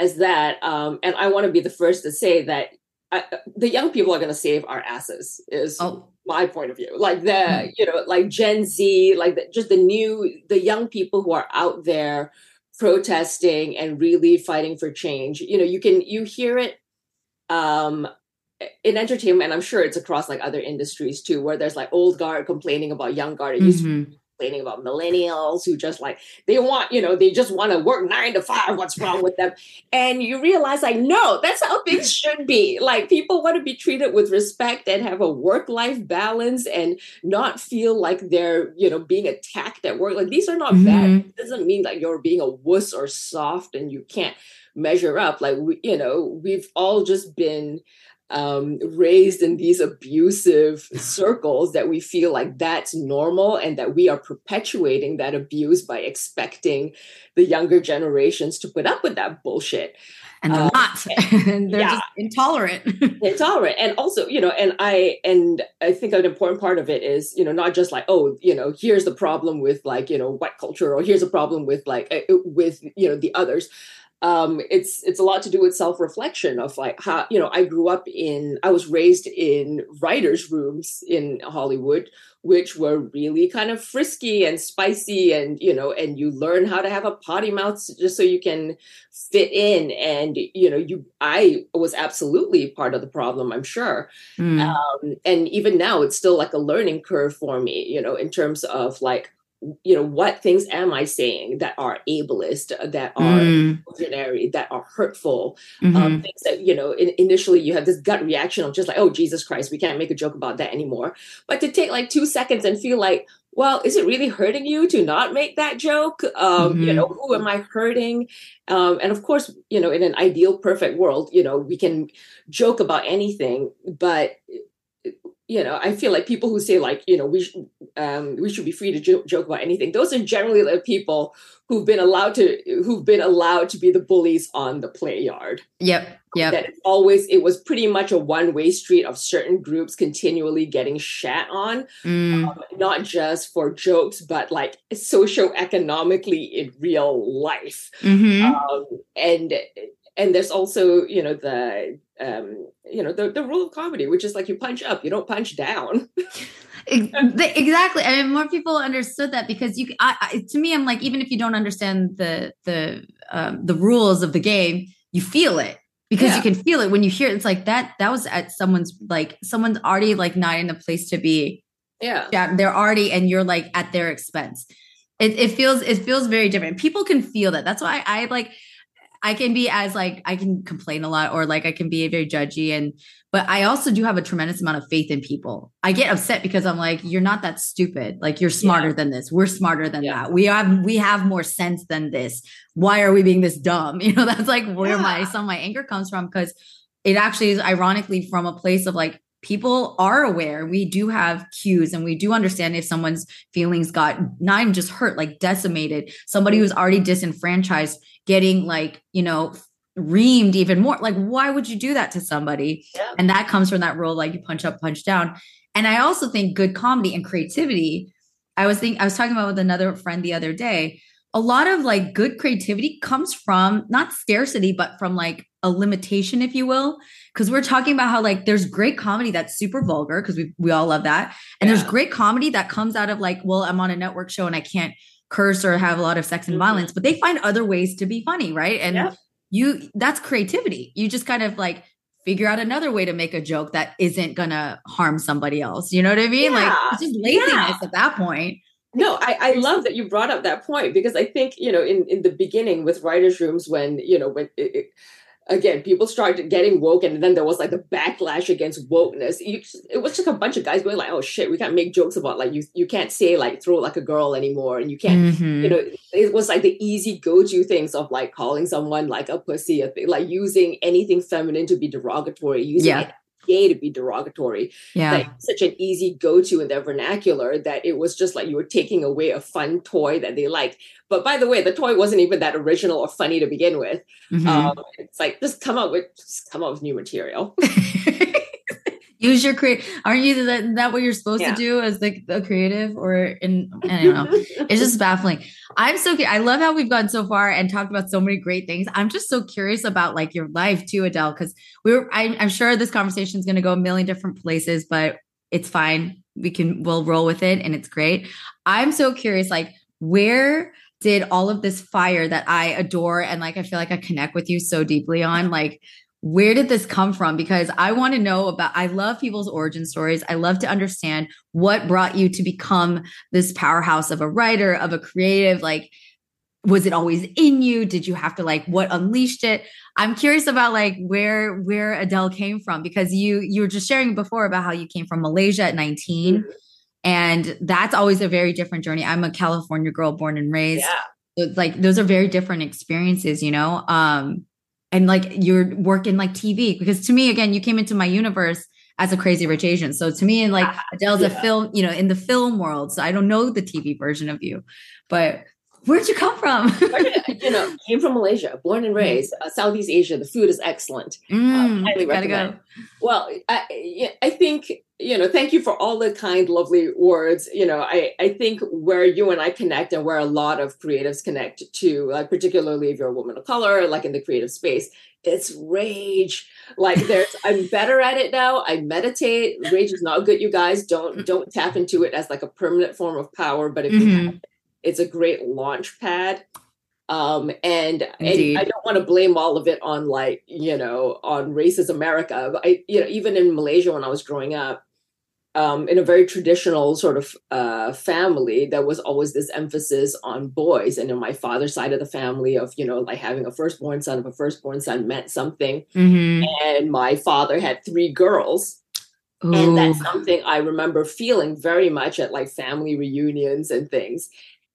as that. Um, and I want to be the first to say that I, the young people are going to save our asses. Is oh my point of view like the mm-hmm. you know like gen z like the, just the new the young people who are out there protesting and really fighting for change you know you can you hear it um in entertainment i'm sure it's across like other industries too where there's like old guard complaining about young guard. It used mm-hmm. to complaining about millennials who just like they want you know they just want to work nine to five what's wrong with them? And you realize like no that's how things [LAUGHS] should be. Like people want to be treated with respect and have a work life balance and not feel like they're you know being attacked at work. Like these are not mm-hmm. bad it doesn't mean that you're being a wuss or soft and you can't measure up. Like we, you know we've all just been um, raised in these abusive [LAUGHS] circles that we feel like that's normal and that we are perpetuating that abuse by expecting the younger generations to put up with that bullshit. And they're um, not. And [LAUGHS] [LAUGHS] they're yeah. just intolerant. intolerant. And also, you know, and I and I think an important part of it is, you know, not just like, oh, you know, here's the problem with like, you know, white culture or here's a problem with like uh, with, you know, the others um, it's it's a lot to do with self reflection of like how you know I grew up in I was raised in writers' rooms in Hollywood, which were really kind of frisky and spicy, and you know, and you learn how to have a potty mouth just so you can fit in, and you know, you I was absolutely part of the problem, I'm sure, mm. um, and even now it's still like a learning curve for me, you know, in terms of like you know what things am i saying that are ableist that are mm. that are hurtful um, mm-hmm. um, things that you know in, initially you have this gut reaction of just like oh jesus christ we can't make a joke about that anymore but to take like two seconds and feel like well is it really hurting you to not make that joke um, mm-hmm. you know who am i hurting um, and of course you know in an ideal perfect world you know we can joke about anything but you know, I feel like people who say like, you know, we sh- um, we should be free to jo- joke about anything. Those are generally the people who've been allowed to who've been allowed to be the bullies on the play yard. Yep. Yep. That always it was pretty much a one way street of certain groups continually getting shat on, mm. um, not just for jokes, but like socioeconomically in real life. Mm-hmm. Um, and and there's also you know the um, you know the, the rule of comedy which is like you punch up you don't punch down. [LAUGHS] Exactly. I mean, more people understood that because you I, I, to me i'm like even if you don't understand the the um, the rules of the game you feel it. Because yeah. you can feel it when you hear it. It's like that that was at someone's like someone's already like not in a place to be. Yeah. Yeah they're already and you're like at their expense. It, it feels it feels very different. People can feel that. That's why I, I like I can be as like I can complain a lot or like I can be very judgy and but I also do have a tremendous amount of faith in people. I get upset because I'm like you're not that stupid. Like you're smarter yeah. than this. We're smarter than yeah. that. We have we have more sense than this. Why are we being this dumb? [LAUGHS] You know, that's like where yeah. my some of my anger comes from because it actually is ironically from a place of like people are aware we do have cues and we do understand if someone's feelings got not even just hurt like decimated somebody who's already disenfranchised getting like, you know, reamed even more. Like, why would you do that to somebody? Yeah. And that comes from that role, like you punch up, punch down. And I also think good comedy and creativity. I was thinking, I was talking about with another friend the other day. A lot of like good creativity comes from not scarcity, but from like a limitation, if you will. Cause we're talking about how like there's great comedy that's super vulgar because we we all love that. And yeah. there's great comedy that comes out of like, well, I'm on a network show and I can't curse or have a lot of sex and mm-hmm. violence, but they find other ways to be funny, right? And yep. you that's creativity. You just kind of like figure out another way to make a joke that isn't gonna harm somebody else. You know what I mean? Yeah. Like it's just laziness yeah. at that point. No, I, I love that you brought up that point because I think, you know, in, in the beginning with writers' rooms when, you know, when it, it, again, people started getting woke, and then there was like the backlash against wokeness. You, it was just a bunch of guys going like, "Oh shit, we can't make jokes about like you you can't say like throw like a girl anymore, and you can't Mhm. you know." It was like the easy go to things of like calling someone like a pussy, a thing, like using anything feminine to be derogatory, using Yeah. Gay to be derogatory yeah. like such an easy go-to in their vernacular that it was just like you were taking away a fun toy that they liked. But by the way, the toy wasn't even that original or funny to begin with. Mhm. Um, it's like just come up with just come up with new material. [LAUGHS] Use your create. Aren't you that, that what you're supposed Yeah. to do as the, the creative or in? I don't know. it's just baffling. I'm so I love how we've gone so far and talked about so many great things. I'm just so curious about like your life too, Adele, because we are I, I'm sure this conversation is going to go a million different places, but it's fine. We can we'll roll with it, and it's great. I'm so curious, like where did all of this fire that I adore and like I feel like I connect with you so deeply on, like where did this come from? Because I want to know about, I love people's origin stories. I love to understand what brought you to become this powerhouse of a writer, of a creative. Like, was it always in you? Did you have to like what unleashed it? I'm curious about like where where Adele came from because you you were just sharing before about how you came from Malaysia at 19 Mhm. and that's always a very different journey. I'm a California girl born and raised Yeah. so, like those are very different experiences you know um and like you're working like tv because to me again you came into my universe as a crazy rich asian so to me and like adele's a film you know in the film world so i don't know the tv version of you but where'd you come from [LAUGHS] you know, came from Malaysia, born and raised, uh, Southeast Asia. The food is excellent. Mm, highly gotta recommend. go Well, I, I think you know. Thank you for all the kind, lovely words. You know, I I think where you and I connect, and where a lot of creatives connect to, like particularly if you're a woman of color, like in the creative space, it's rage. Like there's, [LAUGHS] I'm better at it now. I meditate. Rage is not good, you guys. Don't don't tap into it as like a permanent form of power. But if you Mhm. it's a great launch pad. Um, and, and I don't want to blame all of it on like, you know, on racist America. But I, you know, even in Malaysia when I was growing up, um, in a very traditional sort of uh, family, there was always this emphasis on boys. And in my father's side of the family, of you know, like having a firstborn son of a firstborn son meant something. Mhm. And my father had three girls, and that's something I remember feeling very much at like family reunions and things.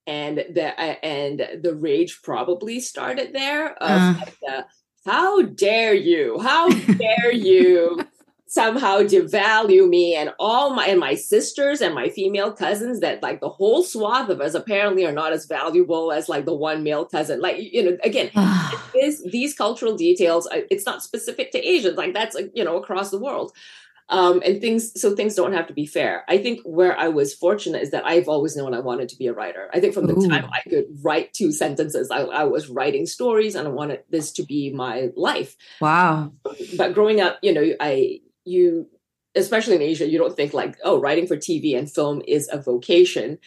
And the uh, and the rage probably started there. Of Uh. like the, how dare you? How dare you [LAUGHS] somehow devalue me and all my and my sisters and my female cousins that like the whole swath of us apparently are not as valuable as like the one male cousin. Like you know, again, [SIGHS] this these cultural details uh, it's not specific to asians. Like that's you know across the world. Um and things so things don't have to be fair. I think where i was fortunate is that i've always known i wanted to be a writer. I think from the Ooh. time i could write two sentences I, I was writing stories and i wanted this to be my life. Wow. But growing up you know i you especially in asia you don't think like oh writing for tv and film is a vocation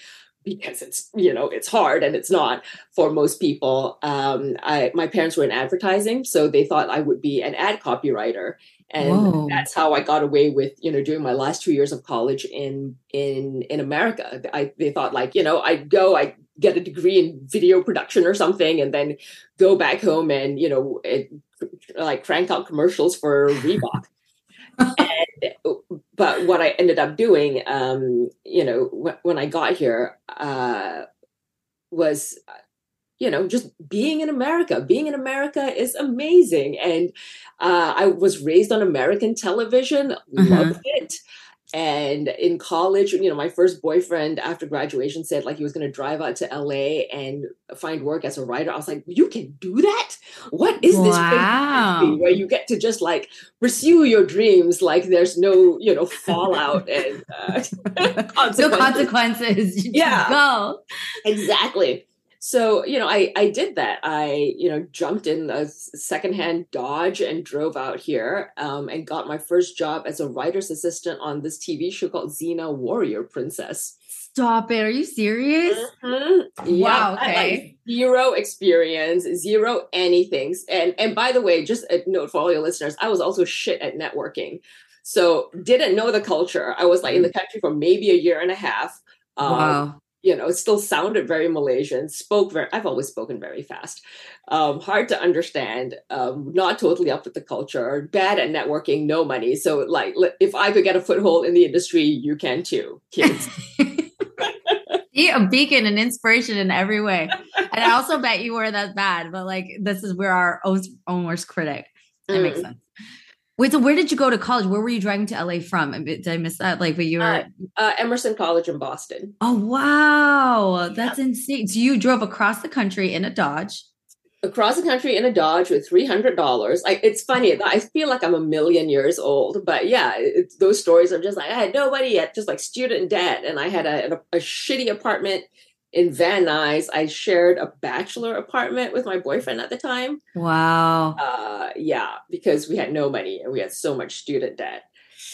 because it's you know it's hard and it's not for most people. Um i my parents were in advertising so they thought i would be an ad copywriter. And Whoa. that's how i got away with you know doing my last two years of college in in in america. I they thought like you know i'd go i get a degree in video production or something and then go back home and you know it, like crank out commercials for reebok and, but what I ended up doing, um, you know, wh- when I got here, uh, was, you know, just being in America. Being in America is amazing, and uh, I was raised on American television, loved it. And in college, you know, my first boyfriend after graduation said like he was going to drive out to LA and find work as a writer. I was like, you can do that? What is this Wow. country where you get to just like pursue your dreams like there's no, you know, fallout and uh, [LAUGHS] [LAUGHS] no consequences. consequences You Yeah. go Exactly. So, you know, I, I did that. I, you know, jumped in a secondhand Dodge and drove out here um, and got my first job as a writer's assistant on this TV show called Xena Warrior Princess. stop it are you serious Mhm. Yeah, Wow, I, like, okay. zero experience, zero anything. And and by the way, just a note for all your listeners, I was also shit at networking. So didn't know the culture. I was like in the country for maybe a year and a half. Um, wow you know, it still sounded very Malaysian, spoke very, I've always spoken very fast, um, hard to understand, um, not totally up with the culture, bad at networking, no money. So, like, if I could get a foothold in the industry, you can too, kids. [LAUGHS] [LAUGHS] Be a beacon and inspiration in every way. And I also bet you were that bad, but like, this is where our own worst critic. It mm. makes sense. Wait, so where did you go to college? Where were you driving to LA from? Did I miss that? Like, but you were uh, uh, Emerson College in Boston. Oh wow, that's yeah. insane! So you drove across the country in a Dodge. Across the country in a Dodge with three hundred dollars. It's funny. I feel like I'm a million years old, but yeah, those stories are just like I had nobody yet, just like student debt, and I had a, a, a shitty apartment in Van Nuys, I shared a bachelor apartment with my boyfriend at the time. Wow. Uh, yeah, because we had no money and we had so much student debt.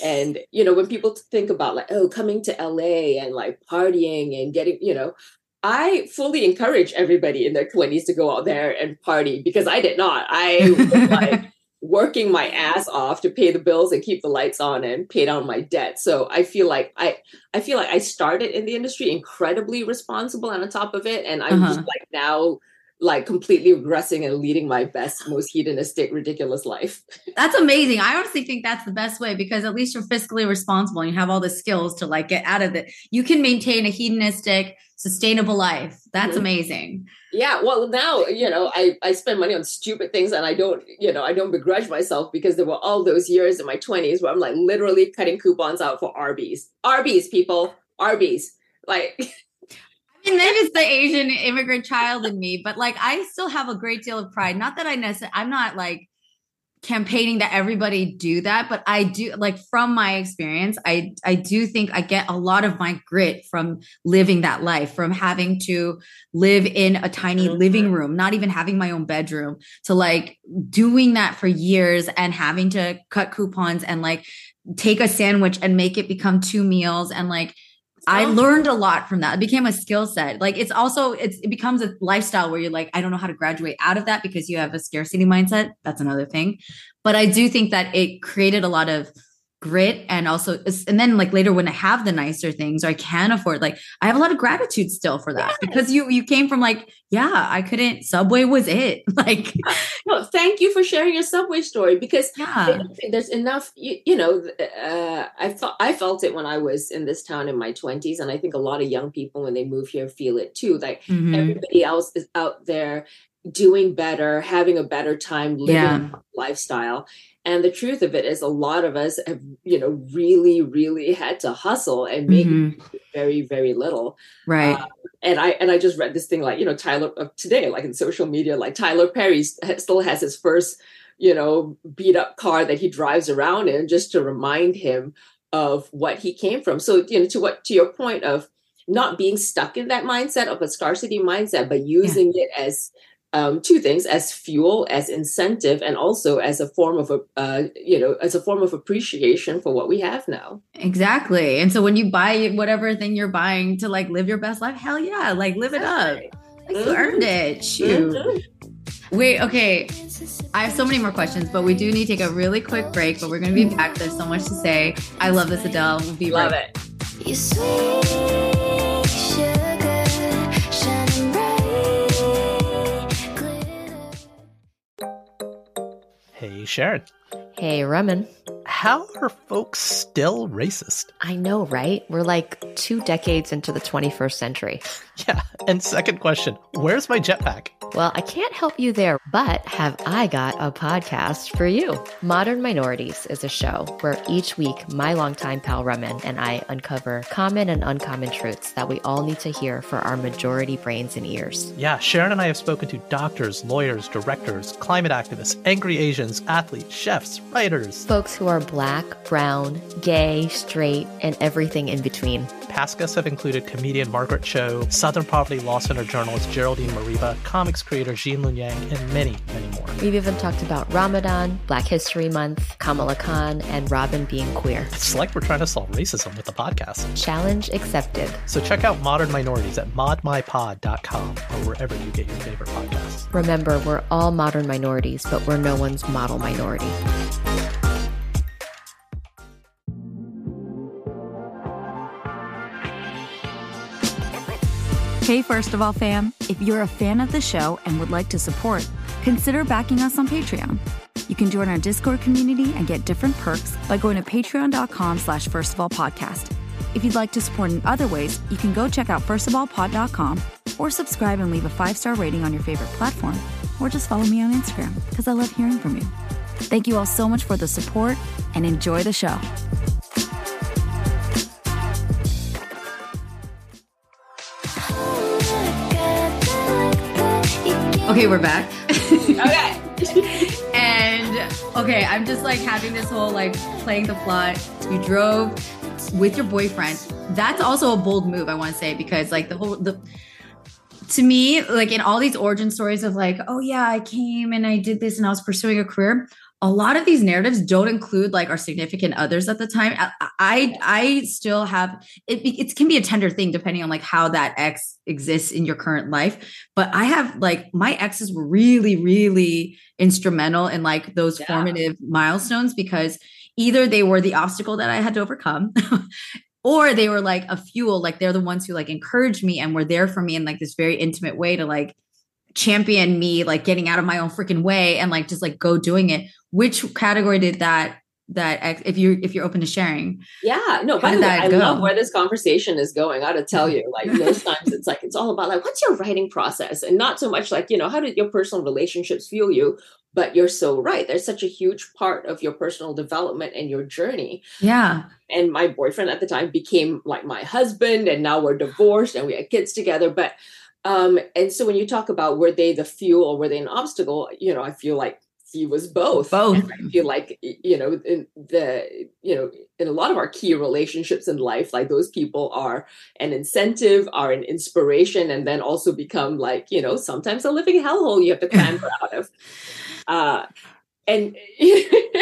And, you know, when people think about like, oh, coming to LA and like partying and getting, you know, I fully encourage everybody in their 20s to go out there and party because I did not. I was [LAUGHS] like, working my ass off to pay the bills and keep the lights on and pay down my debt. So I feel like I I feel like I started in the industry incredibly responsible and on top of it. And I'm uh-huh. just like now like completely regressing and leading my best, most hedonistic, ridiculous life. That's amazing. I honestly think that's the best way because at least you're fiscally responsible and you have all the skills to like get out of it. You can maintain a hedonistic, sustainable life. That's mm-hmm. amazing. Yeah. Well, now, you know, I, I spend money on stupid things and I don't, you know, I don't begrudge myself because there were all those years in my 20s where I'm like literally cutting coupons out for Arby's. Arby's, people. Arby's. Like, [LAUGHS] mean, maybe it's the Asian immigrant child in me, but like I still have a great deal of pride. Not that I necessarily, I'm not like campaigning that everybody do that but i do like from my experience i i do think i get a lot of my grit from living that life from having to live in a tiny living room not even having my own bedroom to like doing that for years and having to cut coupons and like take a sandwich and make it become two meals and like I oh. learned a lot from that. It became a skill set. Like it's also it's it becomes a lifestyle where you're like, I don't know how to graduate out of that because you have a scarcity mindset. That's another thing. But I do think that it created a lot of grit and also and then like later when i have the nicer things or i can afford like i have a lot of gratitude still for that yes. because you you came from like yeah i couldn't subway was it [LAUGHS] like [LAUGHS] no thank you for sharing your subway story because yeah. there's enough you, you know uh, i thought i felt it when i was in this town in my 20s and i think a lot of young people when they move here feel it too like mm-hmm. everybody else is out there doing better having a better time living yeah. lifestyle and the truth of it is, a lot of us have, you know, really, really had to hustle and make mm-hmm. very, very little. Right. Uh, and I and I just read this thing like, you know, Tyler uh, today, like in social media, like Tyler Perry still has his first, you know, beat up car that he drives around in just to remind him of what he came from. So, you know, to what to your point of not being stuck in that mindset of a scarcity mindset, but using yeah. it as um, two things as fuel as incentive and also as a form of a uh, you know as a form of appreciation for what we have now. Exactly. And so when you buy whatever thing you're buying to like live your best life hell yeah like live it up. Like, you mm-hmm. earned it shoot. Mm-hmm. wait okay. I have so many more questions but we do need to take a really quick break but we're going to be back. There's so much to say. I love this adele. We'll be love right it. Hey, Sharon. Hey, Raman. How are folks still racist? I know, right? We're like two decades into the 21st century. [LAUGHS] Yeah. And second question Where's my jetpack? Well, I can't help you there, but have I got a podcast for you? Modern Minorities is a show where each week my longtime pal Raman and I uncover common and uncommon truths that we all need to hear for our majority brains and ears. Yeah, Sharon and I have spoken to doctors, lawyers, directors, climate activists, angry Asians, athletes, chefs, writers, folks who are black, brown, gay, straight, and everything in between. Past guests have included comedian Margaret Cho, Southern Poverty Law Center journalist Geraldine Mariba, comics creator Gene Luen Yang, and many, many more. We've even talked about Ramadan, Black History Month, Kamala Khan, and Robin being queer. It's like we're trying to solve racism with the podcast. Challenge accepted. So check out Modern Minorities at modmypod.com or wherever you get your favorite podcasts. Remember, we're all modern minorities, but we're no one's model minority. Hey, first of all, fam, if you're a fan of the show and would like to support, consider backing us on Patreon. You can join our Discord community and get different perks by going to patreon.com slash first of all podcast. If you'd like to support in other ways, you can go check out firstofallpod.com or subscribe and leave a five-star rating on your favorite platform. Or just follow me on Instagram, because I love hearing from you. Thank you all so much for the support and enjoy the show. Okay, we're back. [LAUGHS] Okay. and okay, I'm just like having this whole like playing the plot. You drove with your boyfriend. That's also a bold move, I want to say, because like the whole the to me, like in all these origin stories of like, oh yeah, I came and I did this and I was pursuing a career. A lot of these narratives don't include like our significant others at the time. I I, I still have it. It can be a tender thing depending on like how that ex exists in your current life. But I have like my exes were really really instrumental in like those Yeah. formative milestones because either they were the obstacle that I had to overcome [LAUGHS] or they were like a fuel like they're the ones who like encouraged me and were there for me in like this very intimate way to like champion me like getting out of my own freaking way and like just like go doing it which category did that that if you if you're open to sharing Yeah, no, by the way, I go? love where this conversation is going. I gotta tell you, like [LAUGHS] most times it's like it's all about like what's your writing process and not so much like, you know, how did your personal relationships fuel you? But you're so right. There's such a huge part of your personal development and your journey. yeah And my boyfriend at the time became like my husband, and now we're divorced and we had kids together. But um, and so when you talk about were they the fuel or were they an obstacle, you know, I feel like he was both. Both. And I feel like you know, in the you know, in a lot of our key relationships in life, like those people are an incentive, are an inspiration, and then also become like, you know, sometimes a living hellhole you have to clamber [LAUGHS] out of. Uh and [LAUGHS]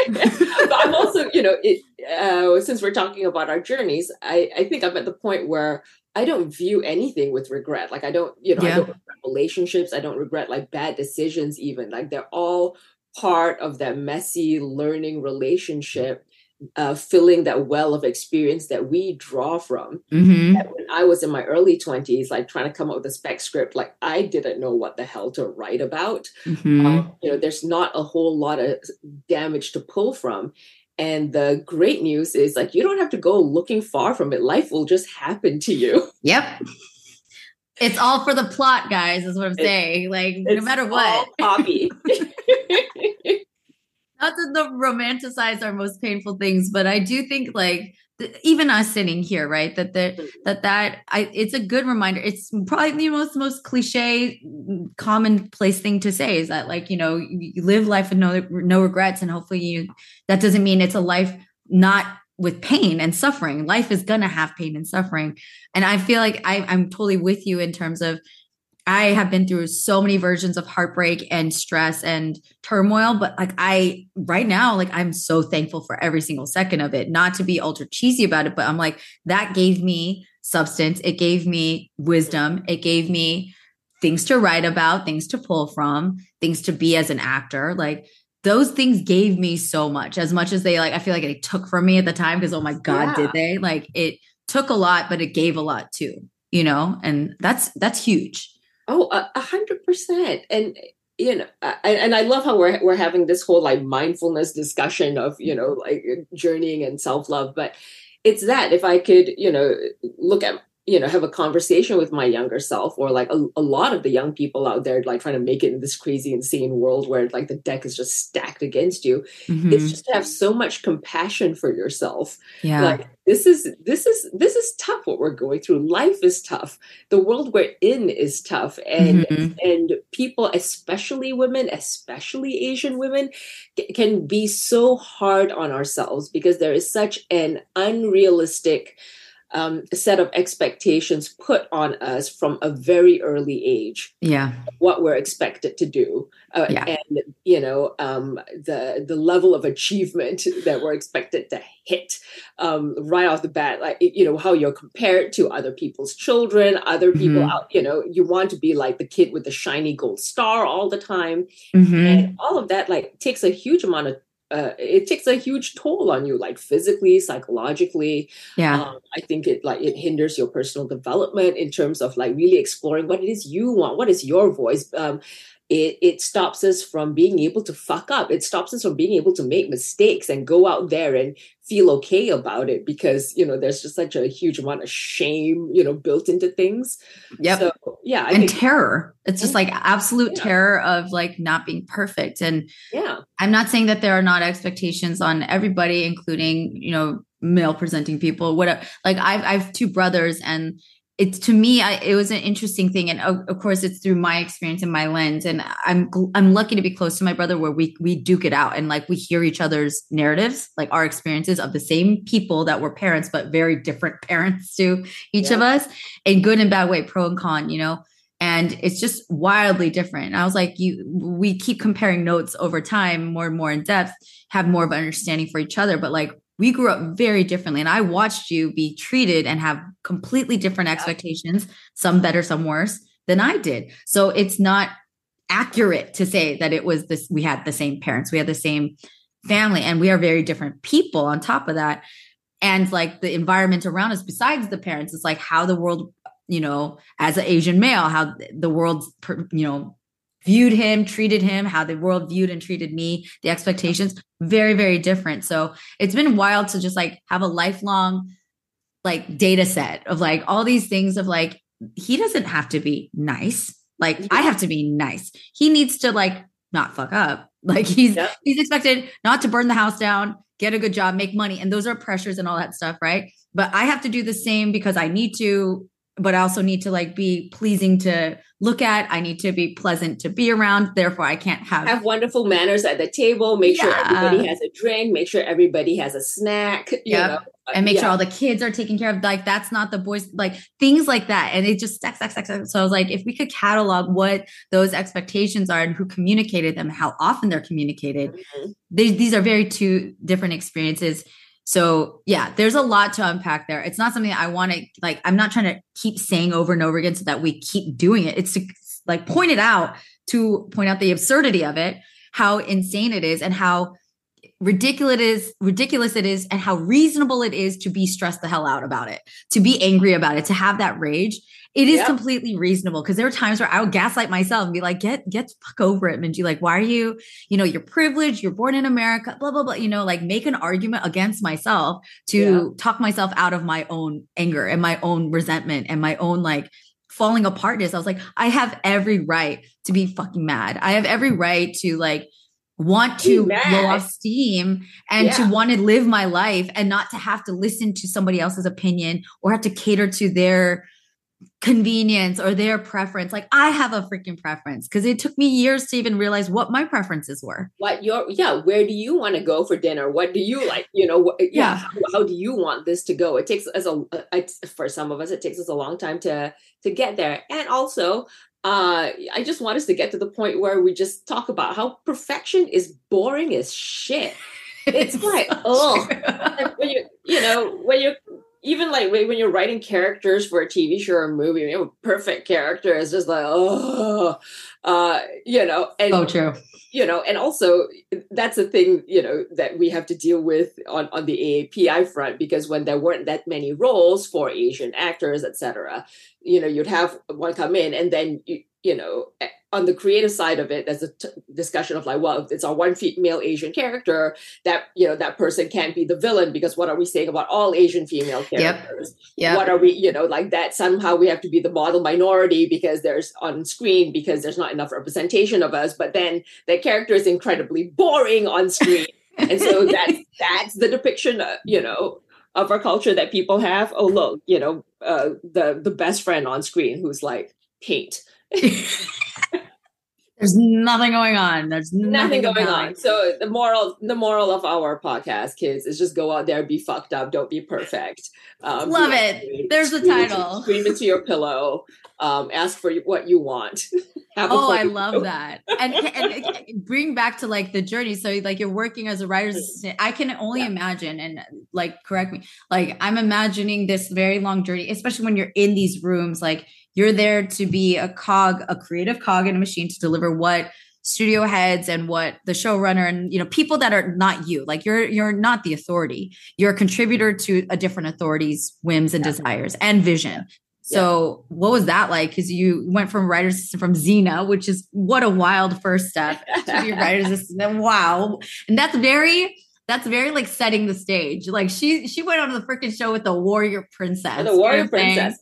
but I'm also, you know, it, uh, since we're talking about our journeys, I, I think I'm at the point where I don't view anything with regret. Like I don't, you know, I don't regret relationships. I don't regret like bad decisions. Even like they're all part of that messy learning relationship, uh, filling that well of experience that we draw from mm-hmm. that when I was in my early 20s, like trying to come up with a spec script, like I didn't know what the hell to write about. Mm-hmm. Um, you know, there's not a whole lot of damage to pull from. And the great news is like you don't have to go looking far from it. Life will just happen to you. [LAUGHS] yep it's all for the plot guys is what i'm It's- saying like no matter what [LAUGHS] copy. [LAUGHS] [LAUGHS] not to the romanticize our most painful things, but I do think like even us sitting here, right? That that that that I it's a good reminder. It's probably the most most cliche, mm, commonplace thing to say is that like you know you, you live life with no no regrets, and hopefully you that doesn't mean it's a life not with pain and suffering. Life is gonna have pain and suffering, and I feel like I, I'm totally with you in terms of I have been through so many versions of heartbreak and stress and turmoil, but like I right now, like I'm so thankful for every single second of it. Not to be ultra cheesy about it, but I'm like, that gave me substance. It gave me wisdom. It gave me things to write about, things to pull from, things to be as an actor. Like those things gave me so much, as much as they like, I feel like they took from me at the time because, oh my God, Yeah. did they? Like it took a lot, but it gave a lot too, you know? And that's, that's huge. Oh, a hundred percent. And you know, and I love how we're we're having this whole like mindfulness discussion of you know like journeying and self love. But it's that if I could you know look at you know have a conversation with my younger self or like a, a lot of the young people out there like trying to make it in this crazy insane world where like the deck is just stacked against you Mhm. it's just to have so much compassion for yourself yeah. like this is this is this is tough what we're going through life is tough the world we're in is tough and Mhm. and people especially women especially asian women c- can be so hard on ourselves because there is such an unrealistic um, set of expectations put on us from a very early age yeah. what we're expected to do uh, Yeah. and you know um, the the level of achievement [LAUGHS] that we're expected to hit um, right off the bat like you know how you're compared to other people's children other people Mhm. out you know you want to be like the kid with the shiny gold star all the time Mhm. and all of that like takes a huge amount of uh, it takes a huge toll on you, like physically, psychologically. Yeah. Um, I think it like it hinders your personal development in terms of like really exploring what it is you want, what is your voice. Um, it, it stops us from being able to fuck up. It stops us from being able to make mistakes and go out there and feel okay about it because you know there's just such a huge amount of shame you know built into things. Yeah. So yeah, I and think terror. It's just like absolute Yeah. terror of like not being perfect. And yeah, I'm not saying that there are not expectations on everybody, including, you know, male presenting people, whatever. Like I've, I have two brothers and it's to me, I, it was an interesting thing. And of, of course it's through my experience and my lens. And I'm, I'm lucky to be close to my brother where we, we duke it out and like we hear each other's narratives, like our experiences of the same people that were parents, but very different [LAUGHS] parents to each of us in good and bad way, pro and con, you know? and it's just wildly different. And I was like, you, we keep comparing notes over time, more and more in depth, have more of an understanding for each other. But like, we grew up very differently, and I watched you be treated and have completely different expectations, some better, some worse than I did. So it's not accurate to say that it was this. We had the same parents, we had the same family, and we are very different people. On top of that, and like the environment around us, besides the parents, is like how the world you know, as an Asian male, how the world, you know, viewed him, treated him, how the world viewed and treated me, the expectations, very, very different. So it's been wild to just like have a lifelong like data set of like all these things of like, he doesn't have to be nice. Like I have to be nice. He needs to like not fuck up. [LAUGHS] Like he's he's expected not to burn the house down, get a good job, make money. And those are pressures and all that stuff, right? But I have to do the same because I need to, but I also need to like be pleasing to look at. I need to be pleasant to be around. Therefore, I can't have, have wonderful manners at the table. Make sure everybody has a drink. Make sure everybody has a snack. You Yep. know, and make Yeah. sure all the kids are taken care of. Like that's not the boys, like things like that. And it just stacks, stacks, stacks. So I was like, if we could catalog what those expectations are and who communicated them, how often they're communicated, Mhm. they, these are very two different experiences. So yeah, there's a lot to unpack there. It's not something I want to like. I'm not trying to keep saying over and over again so that we keep doing it. It's to like point it out to point out the absurdity of it, how insane it is, and how ridiculous it is, ridiculous it is, and how reasonable it is to be stressed the hell out about it, to be angry about it, to have that rage. It is Yep. completely reasonable because there are times where I would gaslight myself and be like, "Get get fuck over it, Minji. Like, why are you? You know, you're privileged. You're born in America. Blah blah blah. You know, like make an argument against myself to Yeah. talk myself out of my own anger and my own resentment and my own like falling apartness. I was like, I have every right to be fucking mad. I have every right to like want to blow off steam and to want to live my life and not to have to listen to somebody else's opinion or have to cater to their convenience or their preference. Like I have a freaking preference because it took me years to even realize what my preferences were. what your yeah where do you want to go for dinner what do you like you know what, yeah, Yeah. How, how do you want this to go it takes us a uh, it, for some of us it takes us a long time to to get there and also uh i just want us to get to the point where we just talk about how perfection is boring as shit It's [LAUGHS] like, so oh. [LAUGHS] Like, when you you know when you're even like when you're writing characters for a TV show or a movie, you know, perfect character is just like oh, uh, you know, and so true. you know, and also that's a thing, you know, that we have to deal with on, on the AAPI front because when there weren't that many roles for Asian actors, etc., you know, you'd have one come in and then you, you know, eh, on the creative side of it, there's a t- discussion of like, well, it's our one female Asian character, that you know that person can't be the villain because what are we saying about all Asian female characters? Yeah. what are we you know like that somehow we have to be the model minority because there's on screen because there's not enough representation of us but then the character is incredibly boring on screen [LAUGHS] and so that's that's the depiction uh, you know of our culture that people have oh look you know uh, the the best friend on screen who's like paint [LAUGHS] There's nothing going on. There's nothing going compelling. on so the moral the moral of our podcast kids is just go out there be fucked up don't be perfect um, Love it. angry, There's the scream into- title. scream into your pillow um, ask for what you want [LAUGHS] Oh, I love that. And, and, bring back to like the journey. So like you're working as a writer's assistant. I can only Yeah. imagine and like correct me. Like I'm imagining this very long journey, especially when you're in these rooms. Like you're there to be a cog, a creative cog in a machine to deliver what studio heads and what the showrunner and you know people that are not you like you're you're not the authority you're a contributor to a different authority's whims and yeah. desires and vision so yeah. what was that like? Because you went from writer's assistant from Xena, which is what a wild first step to your [LAUGHS] writer assistant. Wow. And that's very that's very like setting the stage. Like she she went on the freaking show with the warrior princess. The warrior princess.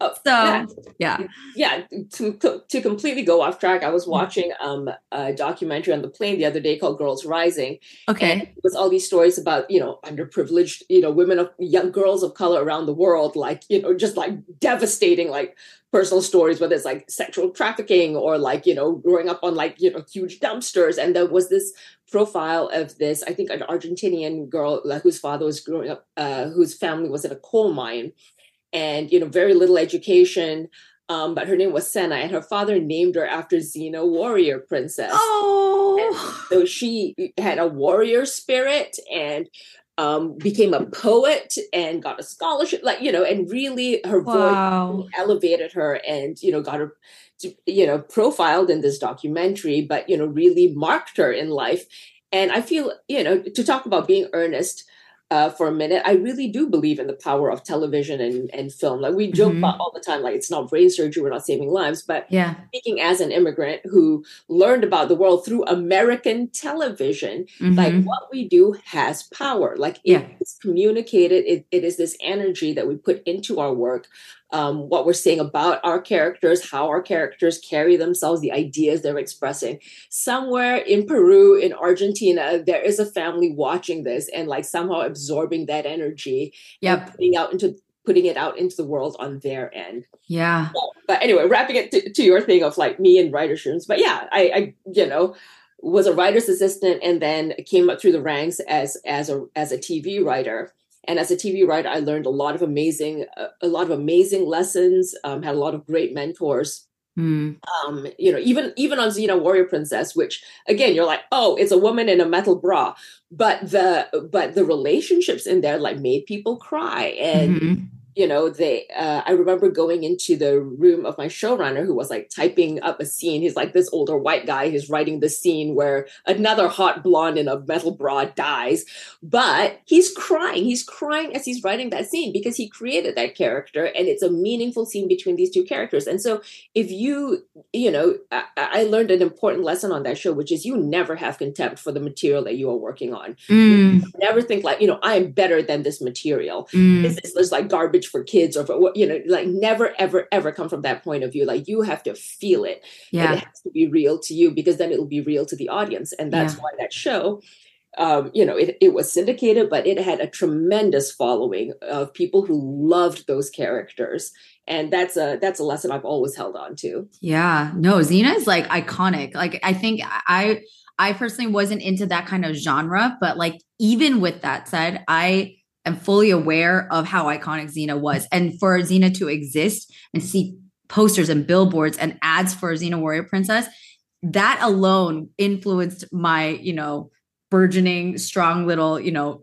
Oh, so yeah, yeah. To, to, completely go off track, I was mm-hmm. watching um a documentary on the plane the other day called Girls Rising. Okay, with all these stories about you know underprivileged you know women of young girls of color around the world, like you know just like devastating like personal stories, whether it's like sexual trafficking or like you know growing up on like you know huge dumpsters. And there was this profile of this, I think, an Argentinian girl like, whose father was growing up, uh, whose family was in a coal mine and you know very little education um, but her name was Senna, and her father named her after Xena, warrior princess. Oh, so she had a warrior spirit and um, became a poet and got a scholarship, like you know, and really her wow. voice elevated her, and you know, got her, to, you know, profiled in this documentary, but you know, really marked her in life. And I feel, you know, to talk about being earnest uh, for a minute, I really do believe in the power of television and, and film. Like we joke mm-hmm. about all the time, like it's not brain surgery, we're not saving lives. But yeah, speaking as an immigrant who learned about the world through American television, mm-hmm. like what we do has power. Like yeah. it's communicated. It, it is this energy that we put into our work um, what we're saying about our characters, how our characters carry themselves, the ideas they're expressing. Somewhere in Peru, in Argentina, there is a family watching this and like somehow absorbing that energy yep. putting out into putting it out into the world on their end. Yeah. But anyway, wrapping it to, to your thing of like me and writer's rooms. But yeah, I, I you know was a writer's assistant and then came up through the ranks as as a as a TV writer and as a tv writer i learned a lot of amazing uh, a lot of amazing lessons um, had a lot of great mentors. Mm. um, you know even even on xena warrior princess which again you're like oh it's a woman in a metal bra. But the but the relationships in there like made people cry. And mm-hmm you know they uh, i remember going into the room of my showrunner who was like typing up a scene. He's like this older white guy. Who's writing the scene where another hot blonde in a metal bra dies. But he's crying. He's crying as he's writing that scene because he created that character and it's a meaningful scene between these two characters. And so if you you know i, I learned an important lesson on that show which is you never have contempt for the material that you are working on. Mm. never think like you know i am better than this material. Mm. this is this like garbage for kids or for what you know like never ever ever come from that point of view like you have to feel it yeah it has to be real to you because then it'll be real to the audience and that's yeah. why that show um, you know, it, it was syndicated, but it had a tremendous following of people who loved those characters. And that's a that's a lesson I've always held on to. Yeah. No, Xena is like iconic. Like I think I I personally wasn't into that kind of genre, but like even with that said, I am fully aware of how iconic Xena was. And for Xena to exist and see posters and billboards and ads for Xena Warrior Princess, that alone influenced my, you know, burgeoning, strong little, you know,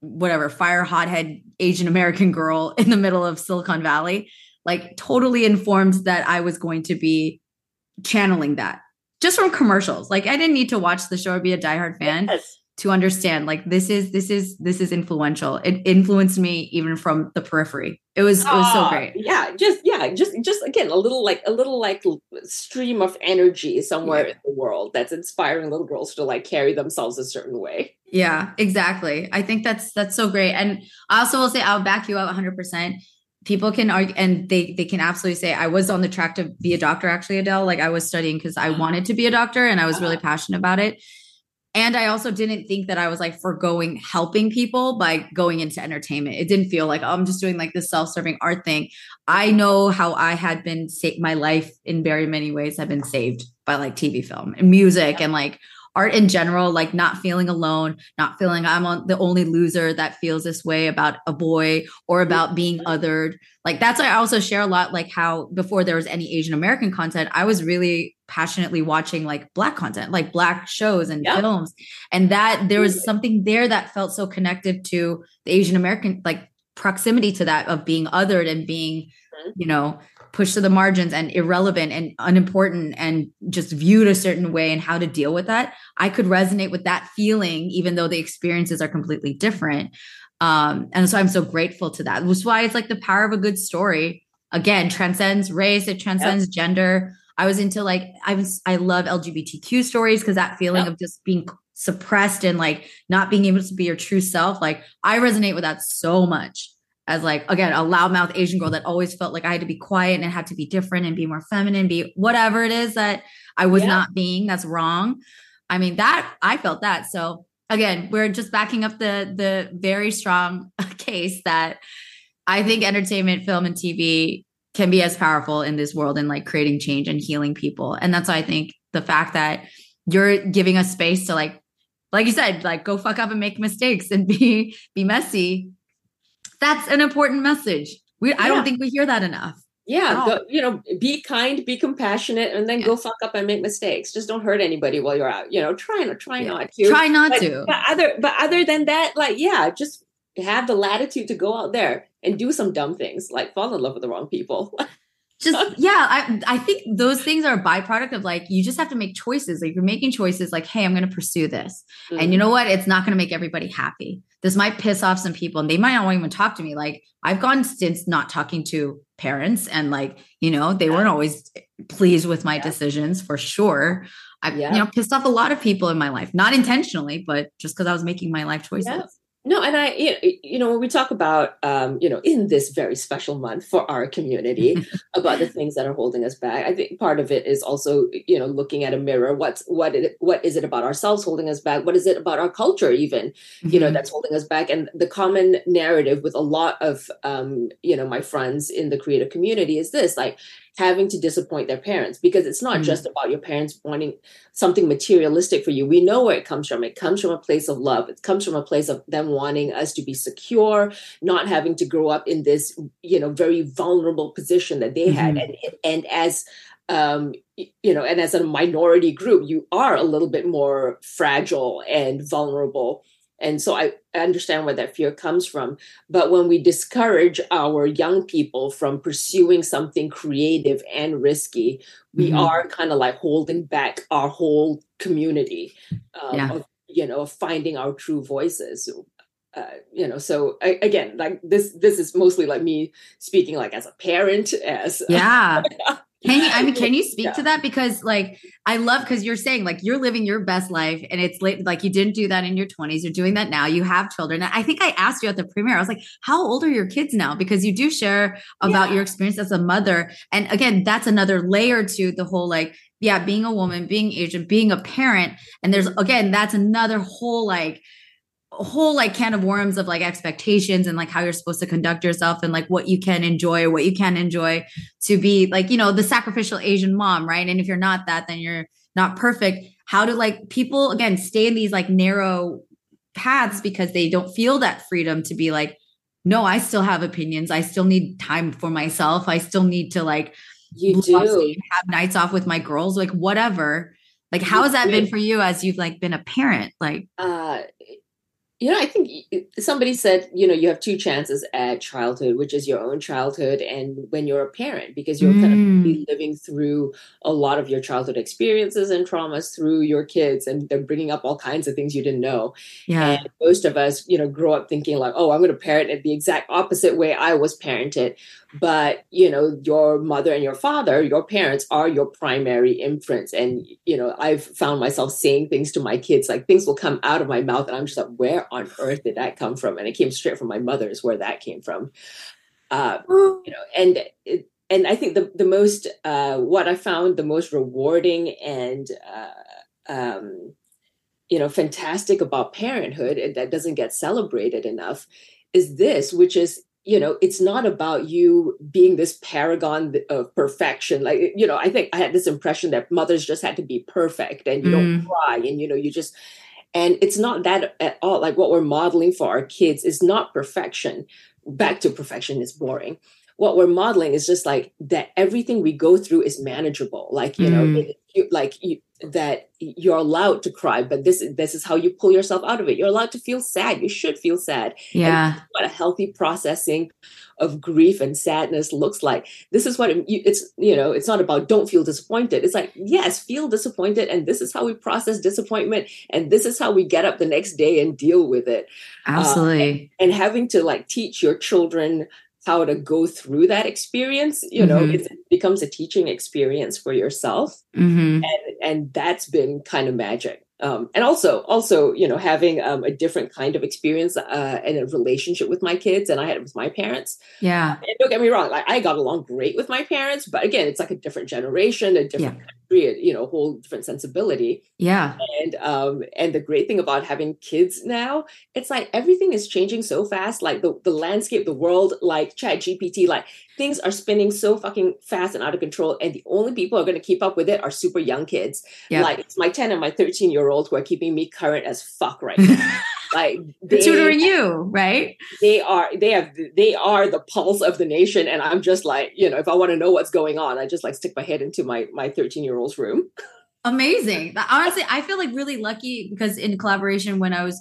whatever, fire hothead Asian American girl [LAUGHS] in the middle of Silicon Valley. Like totally informed that I was going to be channeling that just from commercials. Like I didn't need to watch the show or be a diehard fan. Yes to understand like this is this is this is influential. It influenced me even from the periphery. It was it was so great. yeah just yeah just just again a little like a little like stream of energy somewhere yeah. in the world that's inspiring little girls to like carry themselves a certain way. Yeah exactly. I think that's that's so great. And i also will say i'll back you up 100% people can argue and they they can absolutely say i was on the track to be a doctor actually adele. Like i was studying because i wanted to be a doctor and i was really uh-huh. passionate about it and I also didn't think that I was like foregoing helping people by going into entertainment. It didn't feel like oh, I'm just doing like this self-serving art thing. I know how I had been saved. my life in very many ways have been saved by like TV film and music and like art in general, like not feeling alone, not feeling I'm on the only loser that feels this way about a boy or about being othered. Like that's why I also share a lot, like how before there was any Asian American content, I was really passionately watching like black content, like black shows and yep. films. And that there was something there that felt so connected to the Asian American, like proximity to that of being othered and being Mhm. you know pushed to the margins and irrelevant and unimportant and just viewed a certain way and how to deal with that i could resonate with that feeling even though the experiences are completely different. Um and so i'm so grateful to that. Which is why it's like the power of a good story. Again transcends race it transcends gender. I was into like i was i love lgbtq stories because that feeling Yep. of just being suppressed and like not being able to be your true self like i resonate with that so much as like again a loudmouth asian girl that always felt like i had to be quiet and it had to be different and be more feminine be whatever it is that i was Yeah. not being that's wrong. I mean that i felt that. So again we're just backing up the the very strong [LAUGHS] case that i think entertainment film and tv can be as powerful in this world and like creating change and healing people. And that's why i think the fact that you're giving us space to like like you said like go fuck up and make mistakes and [LAUGHS] be be messy that's an important message we i don't think we hear that enough Yeah, go, you know, be kind, be compassionate, and then go fuck up and make mistakes. Just don't hurt anybody while you're out. You know, try not try Yeah. not to. try not but, to But other, but other than that, like, yeah, just have the latitude to go out there and do some dumb things, like fall in love with the wrong people. [LAUGHS] just yeah I, I think those things are a byproduct of like you just have to make choices like you're making choices like hey i'm going to pursue this and you mm-hmm. know what it's not going to make everybody happy this might piss off some people and they might not even talk to me like i've gone since not talking to parents and like you know they weren't always pleased with my Yeah. decisions for sure i've Yeah. you know pissed off a lot of people in my life not intentionally but just because i was making my life choices Yeah. No, and I, you know, when we talk about, um, you know, in this very special month for our community [LAUGHS] about the things that are holding us back, I think part of it is also, you know, looking at a mirror. What's what? It, what is it about ourselves holding us back? What is it about our culture, even, you know, Mhm. that's holding us back? And the common narrative with a lot of, um, you know, my friends in the creative community is this, like having to disappoint their parents because it's not Mm. just about your parents wanting something materialistic for you. We know where it comes from. It comes from a place of love. It comes from a place of them wanting us to be secure, not having to grow up in this, you know, very vulnerable position that they had. And and as um you know, and as a minority group, you are a little bit more fragile and vulnerable. And so I understand where that fear comes from. But when we discourage our young people from pursuing something creative and risky, we Mhm. are kind of like holding back our whole community um, Yeah. of you know finding our true voices uh, you know so I, again like this this is mostly like me speaking like as a parent as yeah [LAUGHS] can you i mean can you [LAUGHS] speak Yeah. to that? Because like i love because you're saying like you're living your best life and it's late like you didn't do that in your 20s you're doing that now you have children. And i think i asked you at the premiere i was like how old are your kids now? Because you do share about Yeah. your experience as a mother. And again that's another layer to the whole like yeah being a woman being asian being a parent. And there's again that's another whole like whole like can of worms of like expectations and like how you're supposed to conduct yourself and like what you can enjoy what you can enjoy to be like you know the sacrificial asian mom right? And if you're not that then you're not perfect. How do like people again stay in these like narrow paths because they don't feel that freedom to be like no i still have opinions. I still need time for myself. I still need to like you do. have nights off with my girls. Like whatever. Like how You has that been for you as you've like been a parent? Like uh, you know, I think somebody said, you know, you have two chances at childhood, which is your own childhood and when you're a parent, because you're kind Mm. of be living through a lot of your childhood experiences and traumas through your kids, and they're bringing up all kinds of things you didn't know. yeah And most of us, you know, grow up thinking like, oh, I'm going to parent it the exact opposite way I was parented. But, you know, your mother and your father, your parents are your primary imprints. And, you know, I've found myself saying things to my kids, like things will come out of my mouth. And I'm just like, where on earth did that come from? And it came straight from my mother, is where that came from. Uh, you know, and it, and I think the the most uh, what I found the most rewarding and uh, um, you know fantastic about parenthood and that doesn't get celebrated enough is this, which is you know it's not about you being this paragon of perfection. Like you know, I think I had this impression that mothers just had to be perfect and you don't Mm. cry and you know you just and it's not that at all. Like what we're modeling for our kids is not perfection. Back to perfection is boring. What we're modeling is just like that everything we go through is manageable. Like, you know, Mm. it, you like you, that you're allowed to cry but this this is how you pull yourself out of it. You're allowed to feel sad. You should feel sad. Yeah. And what a healthy processing of grief and sadness looks like. This is what it, it's you know it's not about don't feel disappointed. It's like yes feel disappointed and this is how we process disappointment and this is how we get up the next day and deal with it. Uh, Absolutely. and having to like teach your children how to go through that experience you know Mhm. it becomes a teaching experience for yourself. Hmm and and that's been kind of magic. Um, and also also you know having um, a different kind of experience uh, and a relationship with my kids and i had it with my parents. Yeah. and don't get me wrong like i got along great with my parents but again it's like a different generation a different country a, you know a whole different sensibility Yeah. and um and the great thing about having kids now it's like everything is changing so fast like the, the landscape the world like chat gpt like things are spinning so fucking fast and out of control and the only people are going to keep up with it are super young kids Yeah. like it's my 10 and my 13 year old who are keeping me current as fuck right now [LAUGHS] like They're tutoring you, right? they are they have they are the pulse of the nation and i'm just like you know if i want to know what's going on i just like stick my head into my my 13 year old's room [LAUGHS] Amazing. Honestly, I feel like really lucky because in Kollaboration when I was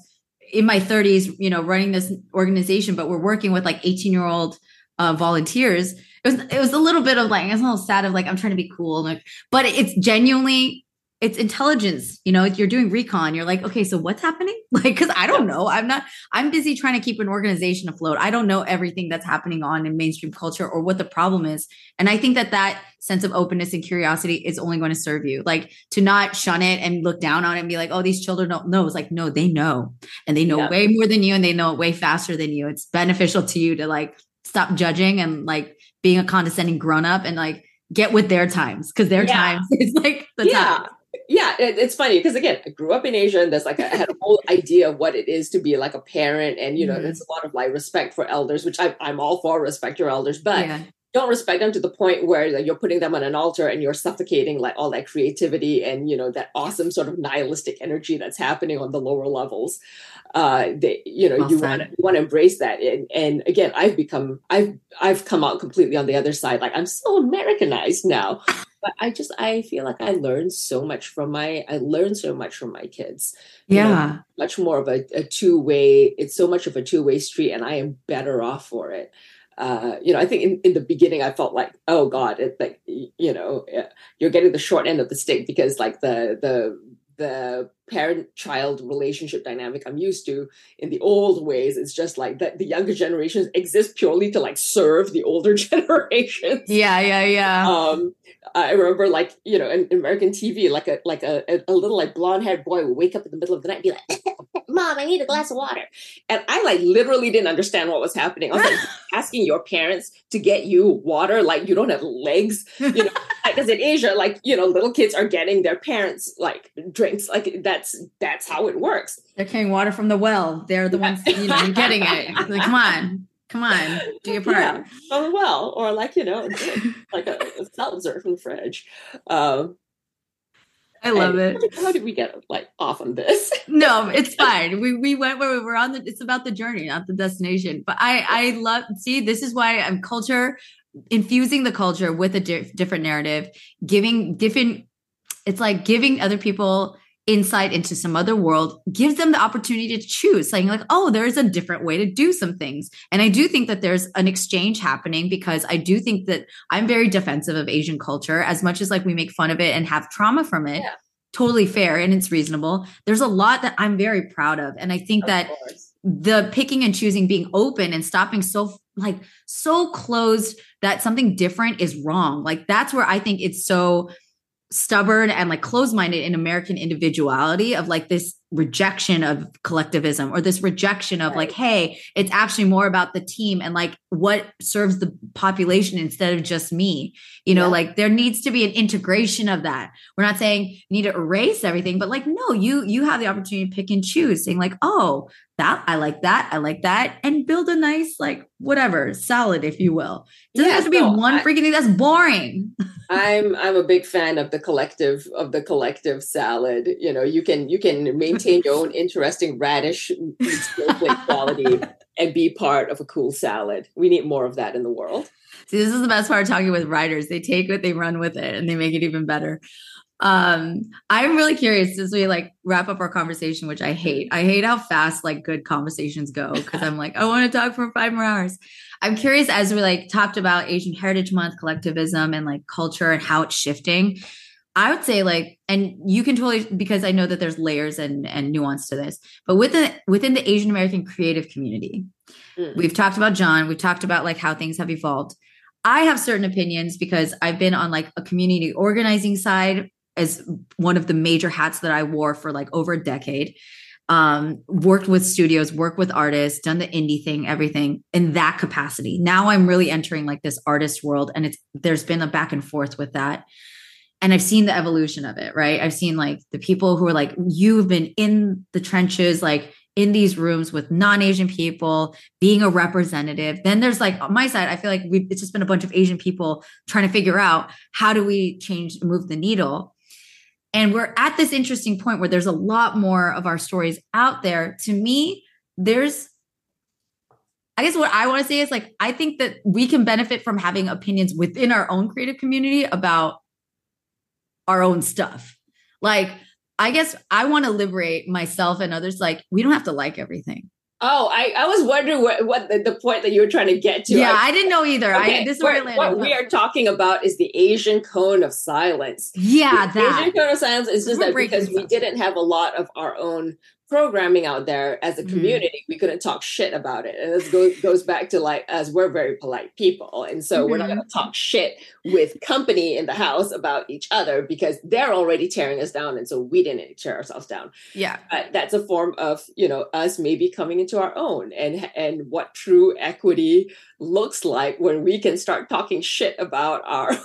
in my 30s, you know, running this organization, but we're working with like 18 year old uh, volunteers. It was it was a little bit of like it's a little sad of like I'm trying to be cool, like, but it's genuinely it's intelligence. You know, If you're doing recon. You're like, okay, so what's happening? [LAUGHS] Like, because I don't know. I'm not. I'm busy trying to keep an organization afloat. I don't know everything that's happening on in mainstream culture or what the problem is. And I think that that sense of openness and curiosity is only going to serve you. Like to not shun it and look down on it and be like, oh, these children don't know. It's like, no, they know. And they know Yeah. way more than you and they know it way faster than you. It's beneficial to you to like stop judging and like being a condescending grown up and like get with their times because their Yeah. times [LAUGHS] is like the yeah time. Yeah it, it's funny because again i grew up in asia and there's like a, I had a whole [LAUGHS] idea of what it is to be like a parent and you know Mhm. there's a lot of like respect for elders which I, i'm all for respect your elders but yeah. don't respect them to the point where like, you're putting them on an altar and you're suffocating like all that creativity and you know that awesome sort of nihilistic energy that's happening on the lower levels uh they you know Well you want to you want to embrace that and and again i've become i've i've come out completely on the other side like i'm so americanized now but i just i feel like i learned so much from my i learned so much from my kids you know, Yeah. much more of a, a two-way it's so much of a two-way street and i am better off for it uh, you know, I think in, in the beginning I felt like, oh God, it like you know, eh, you're getting the short end of the stick because like the the the parent child relationship dynamic I'm used to in the old ways, it's just like that the younger generations exist purely to like serve the older [LAUGHS] generations. Yeah. Yeah. Yeah. Um, I remember like you know in American TV, like a like a, a, a little like blonde haired boy would wake up in the middle of the night and be like, [LAUGHS] "Mom, I need a glass of water," and I like literally didn't understand what was happening. I was like [LAUGHS] asking your parents to get you water, like you don't have legs, you know? [LAUGHS] Because in Asia, like you know, little kids are getting their parents like drinks, like that's that's how it works. They're carrying water from the well. They're the ones, you know, getting it. Like, come on, come on, do your part. Yeah. Oh well, or like you know, like a, a seltzer from the fridge. Um, I love and it. How did, we get like off on this? [LAUGHS] No, it's fine. We we went where we were on the. It's about the journey, not the destination. But I I love. See, this is why I'm culture infusing the culture with a di- different narrative, giving different. It's like giving other people insight into some other world gives them the opportunity to choose saying like oh there's a different way to do some things. And i do think that there's an exchange happening because i do think that i'm very defensive of asian culture. As much as like we make fun of it and have trauma from it Yeah. totally fair and it's reasonable. There's a lot that i'm very proud of. And i think Of that course. the picking and choosing being open and stopping so like so closed that something different is wrong. Like that's where i think it's so stubborn and like closed-minded in american individuality of like this rejection of collectivism or this rejection of like hey it's actually more about the team and like what serves the population instead of just me. You know Yeah. like there needs to be an integration of that. We're not saying you need to erase everything but like no you you have the opportunity to pick and choose saying like oh that i like that i like that and build a nice like whatever salad if you will it doesn't Yeah, have to be no, one I- freaking thing that's boring I'm I'm a big fan of the collective of the collective salad. You know, you can you can maintain your own interesting radish quality [LAUGHS] and be part of a cool salad. We need more of that in the world. See, this is the best part of talking with writers. They take it, they run with it, and they make it even better. Um, I'm really curious as we like wrap up our conversation, which I hate. I hate how fast like good conversations go because I'm like, I want to talk for five more hours. I'm curious as we like talked about Asian Heritage Month, collectivism, and like culture and how it's shifting. I would say like, and you can totally because I know that there's layers and and nuance to this, but within within the Asian American creative community, mm. we've talked about Jon, we've talked about like how things have evolved. I have certain opinions because I've been on like a community organizing side as one of the major hats that I wore for like over a decade. Um, worked with studios, worked with artists, done the indie thing, everything in that capacity. Now I'm really entering like this artist world, and it's there's been a back and forth with that and I've seen the evolution of it, right? I've seen like the people who are like, you've been in the trenches, like in these rooms with non-Asian people, being a representative. Then there's like on my side, I feel like we've it's just been a bunch of Asian people trying to figure out how do we change, move the needle. And we're at this interesting point where there's a lot more of our stories out there. To me, there's I guess what I want to say is like, I think that we can benefit from having opinions within our own creative community about our own stuff. Like, I guess I want to liberate myself and others. Like, we don't have to like everything. Oh, I, I was wondering what, what the, the point that you were trying to get to. Yeah, I, I didn't know either. Okay, I, this is where, where what we are talking about is the Asian cone of silence. Yeah, the that. Asian cone of silence is just that because we didn't have a lot of our own programming out there as a mm-hmm. community, mm. we couldn't talk shit about it. And this goes, goes back to like, as we're very polite people. And so mm-hmm. we're not going to mm-hmm. talk shit with company in the house about each other because they're already tearing us down. And so we didn't tear ourselves down. Yeah. But that's a form of, you know, us maybe coming into our own and, and what true equity looks like when we can start talking shit about our.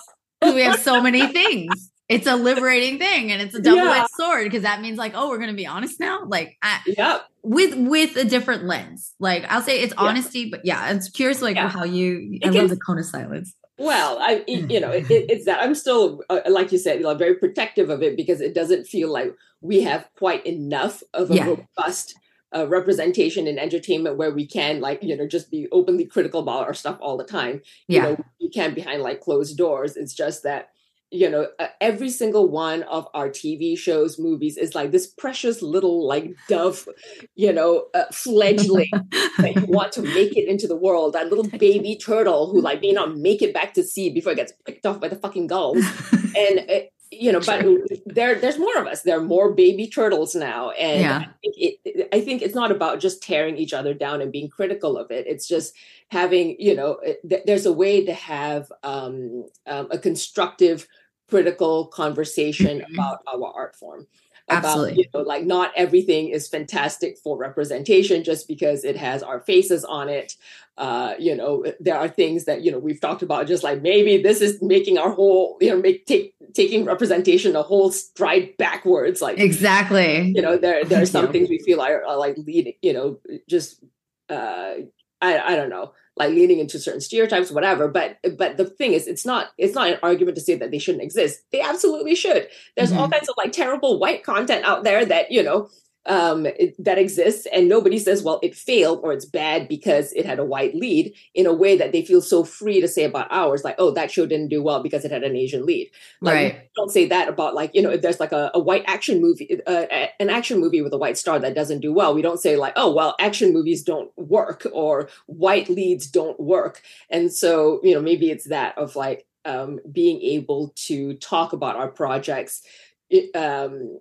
we have so many things it's a liberating thing and it's a double-edged yeah. sword because that means like oh we're gonna be honest now like I, yep. with with a different lens like i'll say it's honesty but yeah it's curious like yeah. how you it i can, love the cone of silence well i you know it, it's that i'm still uh, like you said you know very protective of it because it doesn't feel like we have quite enough of a robust uh, representation in entertainment where we can like you know just be openly critical about our stuff all the time you yeah. know you can behind like closed doors it's just that you know uh, every single one of our tv shows movies is like this precious little like dove you know uh, fledgling [LAUGHS] that you want to make it into the world that little baby turtle who like may not make it back to sea before it gets picked off by the fucking gulls. [LAUGHS] And uh, you know but there there's more of us. There are more baby turtles now. And yeah. I, think it, I think it's not about just tearing each other down and being critical of it. It's just having you know th- there's a way to have um, um, a constructive critical conversation mm-hmm. about our art form about Absolutely. you know like not everything is fantastic for representation just because it has our faces on it uh you know there are things that you know we've talked about just like maybe this is making our whole you know make take taking representation a whole stride backwards like exactly you know there there are [LAUGHS] some things we feel are, are like leading you know just uh I, I don't know like leaning into certain stereotypes whatever but but the thing is it's not it's not an argument to say that they shouldn't exist they absolutely should there's mm-hmm. all kinds of like terrible white content out there that you know um, it, that exists, and nobody says, "Well, it failed" or "It's bad because it had a white lead." In a way that they feel so free to say about ours, like, "Oh, that show didn't do well because it had an Asian lead." Like, right? Don't say that about like you know, if there's like a, a white action movie, uh, an action movie with a white star that doesn't do well, we don't say like, "Oh, well, action movies don't work" or "white leads don't work." And so you know, maybe it's that of like um, being able to talk about our projects. It, um,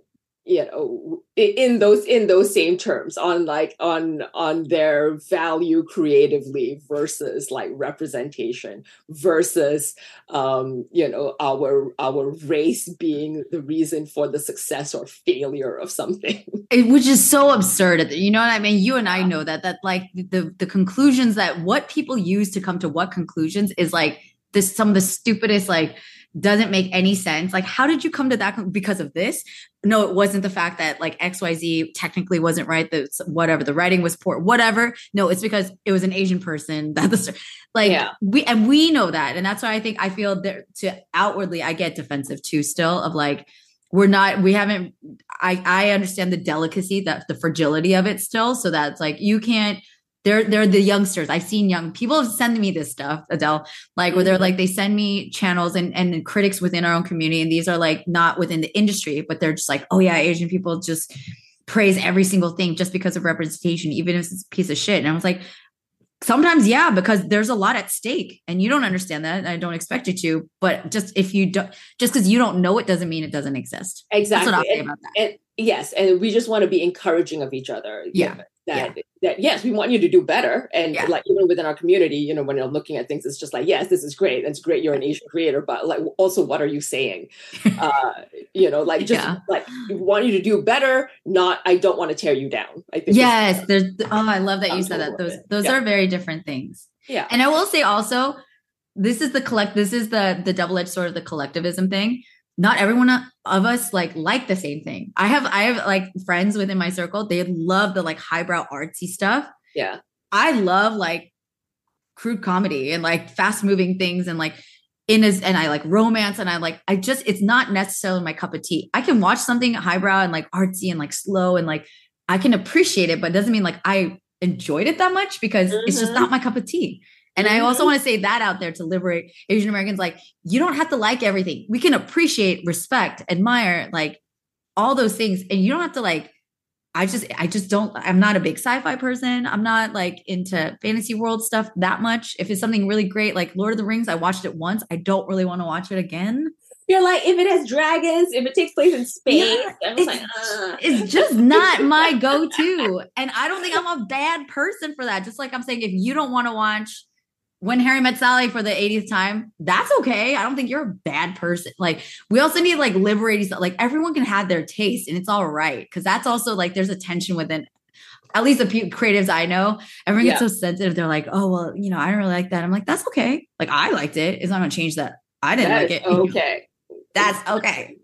you know in those in those same terms on like on on their value creatively versus like representation versus um you know our our race being the reason for the success or failure of something. [LAUGHS] It, which is so absurd. You know what i mean? You and i know that that like the the conclusions that what people use to come to what conclusions is like this some of the stupidest like doesn't make any sense. Like, how did you come to that because of this? No, it wasn't the fact that like XYZ technically wasn't right. The whatever the writing was poor, whatever. No, it's because it was an Asian person that the like yeah. we and we know that, and that's why I think I feel that to outwardly I get defensive too. Still of like we're not we haven't I I understand the delicacy that the fragility of it still. So that's like you can't they're they're the youngsters. I've seen young people have sent me this stuff, Adele, like where they're Mm-hmm. like they send me channels and and critics within our own community, and these are like not within the industry, but they're just like, oh yeah, Asian people just praise every single thing just because of representation, even if it's a piece of shit. And I was like, sometimes yeah, because there's a lot at stake, and you don't understand that. And I don't expect you to, but just if you don't, just because you don't know it doesn't mean it doesn't exist. exactly That's what I'll say And- about that. and yes and we just want to be encouraging of each other Yeah. That that yes we want you to do better and Yeah. like even within our community you know when you're looking at things it's just like yes this is great it's great you're an asian creator but like also what are you saying [LAUGHS] uh you know like just Yeah. like we want you to do better not i don't want to tear you down i think Yes, there's oh, I love that you said that. Those those Yeah. are very different things. yeah And I will say also, this is the collect. This is the the double edged sword of the collectivism thing. Not everyone of us like like the same thing. I have I have like friends within my circle. They love the like highbrow artsy stuff. yeah I love like crude comedy and like fast moving things and like in as and I like romance and I like I just it's not necessarily my cup of tea. I can watch something highbrow and like artsy and like slow and like I can appreciate it, but it doesn't mean like I enjoyed it that much because it's just Mhm. not my cup of tea. And I also Mhm. want to say that out there to liberate Asian Americans. Like, you don't have to like everything. We can appreciate, respect, admire, like all those things. And you don't have to like, I just, I just don't, I'm not a big sci-fi person. I'm not like into fantasy world stuff that much. If it's something really great, like Lord of the Rings, I watched it once. I don't really want to watch it again. you're like if it has dragons if it takes place in space Yeah, it's- like uh. It's just not [LAUGHS] my go-to. And I don't think I'm a bad person for that. Just like I'm saying, if you don't want to watch when Harry met Sally for the 80th time, that's okay. I don't think you're a bad person. Like we also need like liberating like everyone can have their taste and it's all right. Cause that's also like there's a tension within at least the pe- creatives I know. Everyone gets Yeah. so sensitive. They're like, oh well, you know, I don't really like that. I'm like, that's okay. Like I liked it. It's not gonna change that. I didn't That like it. okay [LAUGHS] That's okay.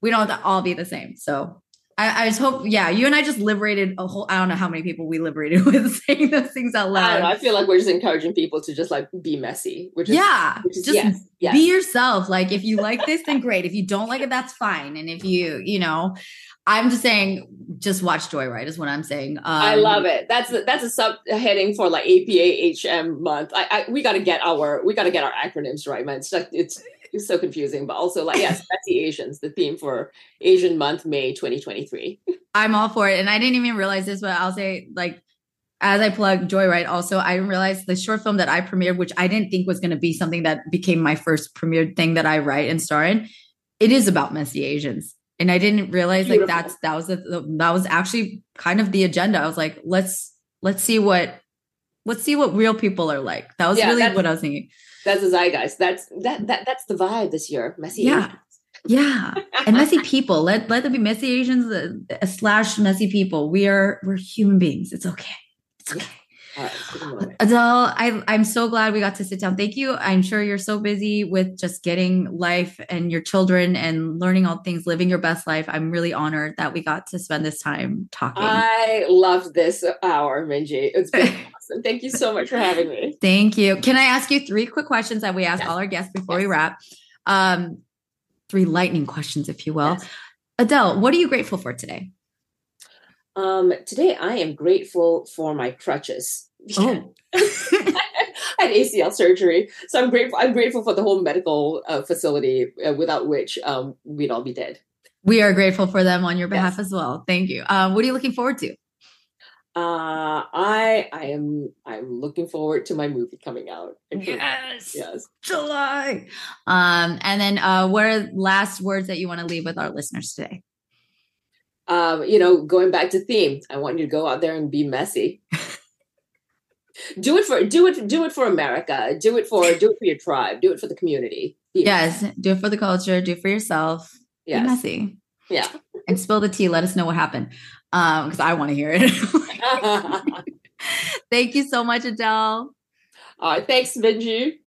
We don't have to all be the same. So I, I just hope, yeah, you and I just liberated a whole, I don't know how many people we liberated [LAUGHS] with saying those things out I, don't know, loud. I feel like we're just encouraging people to just like be messy which is yeah. which is Just yes, yes. be yourself. Like if you like this, then great. If you don't like it, that's fine. And if you, you know, I'm just saying, just watch Joy Ride is what I'm saying. Um, I love it. That's a, that's a subheading for like APA HM month. I, I we got to get our we got to get our acronyms right, man. It's like it's it's so confusing, but also like yes, Messy Asians, the theme for Asian Month May 2023. [LAUGHS] I'm all for it. And I didn't even realize this, but I'll say like as I plug Joy Ride, also I didn't the short film that I premiered, which I didn't think was going to be something that became my first premiered thing that I write and star in. It is about messy Asians, and I didn't realize like that's that was the, that was actually kind of the agenda. I was like, let's let's see what let's see what real people are like. That was Yeah, really what I was thinking. That's the zeitgeist. That's that that that's the vibe this year. Messy Yeah. Asians. Yeah, [LAUGHS] and messy people. Let let them be messy Asians uh, slash messy people. We are we're human beings. It's okay. It's okay. All right, good moment. Adele, I, I'm so glad we got to sit down. Thank you. I'm sure you're so busy with just getting life and your children and learning all things, living your best life. I'm really honored that we got to spend this time talking. I love this hour, Minji. It's been [LAUGHS] awesome. Thank you so much for having me. Thank you. Can I ask you three quick questions that we ask Yes. all our guests before we wrap? Um, three lightning questions, if you will. Yes. Adele, what are you grateful for today? Um, today I am grateful for my crutches. Oh. [LAUGHS] I had ACL surgery, so I'm grateful. I'm grateful for the whole medical uh, facility, uh, without which um, we'd all be dead. We are grateful for them on your behalf Yes. as well. Thank you. Um, what are you looking forward to? Uh, I I am I'm looking forward to my movie coming out. Yes. yes. July. Um, and then uh, what are last words that you want to leave with our listeners today? Um, you know, going back to theme, I want you to go out there and be messy. [LAUGHS] do it for do it do it for America. Do it for do it for your tribe. Do it for the community. Be Yes, do it for the culture, do it for yourself. Be Yes. messy. Yeah. And spill the tea. Let us know what happened. Um, because I want to hear it. [LAUGHS] [LAUGHS] Thank you so much, Adele. All right. Thanks, Minji.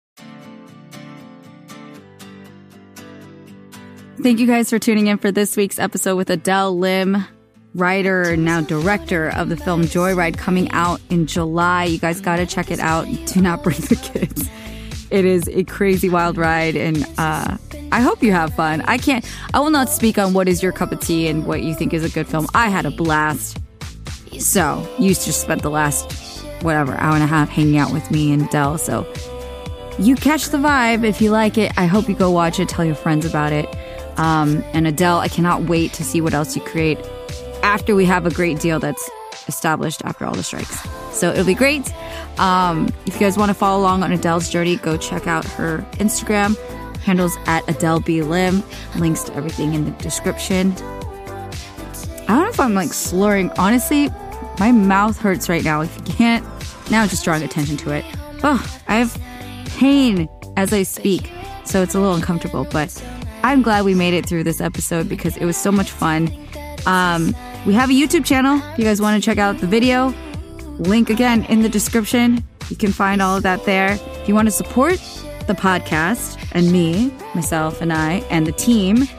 Thank you guys for tuning in for this week's episode with Adele Lim, writer now director of the film Joy Ride coming out in July. You guys got to check it out. Do not bring the kids. It is a crazy wild ride and uh I hope you have fun. I can't I will not speak on what is your cup of tea and what you think is a good film. I had a blast. So, you just spent the last whatever hour and a half hanging out with me and Adele. So you catch the vibe if you like it. I hope you go watch it. Tell your friends about it. Um, and Adele, I cannot wait to see what else you create after we have a great deal that's established after all the strikes. So it'll be great. Um, if you guys want to follow along on Adele's journey, go check out her Instagram handles at Adele B Lim. Links to everything in the description. I don't know if I'm like slurring. Honestly, my mouth hurts right now. If you can't, now just drawing attention to it. Oh, I have pain as I speak, so it's a little uncomfortable. But I'm glad we made it through this episode because it was so much fun. Um, we have a YouTube channel. If you guys want to check out the video, link again in the description. You can find all of that there. If you want to support the podcast and me, myself and I, and the team,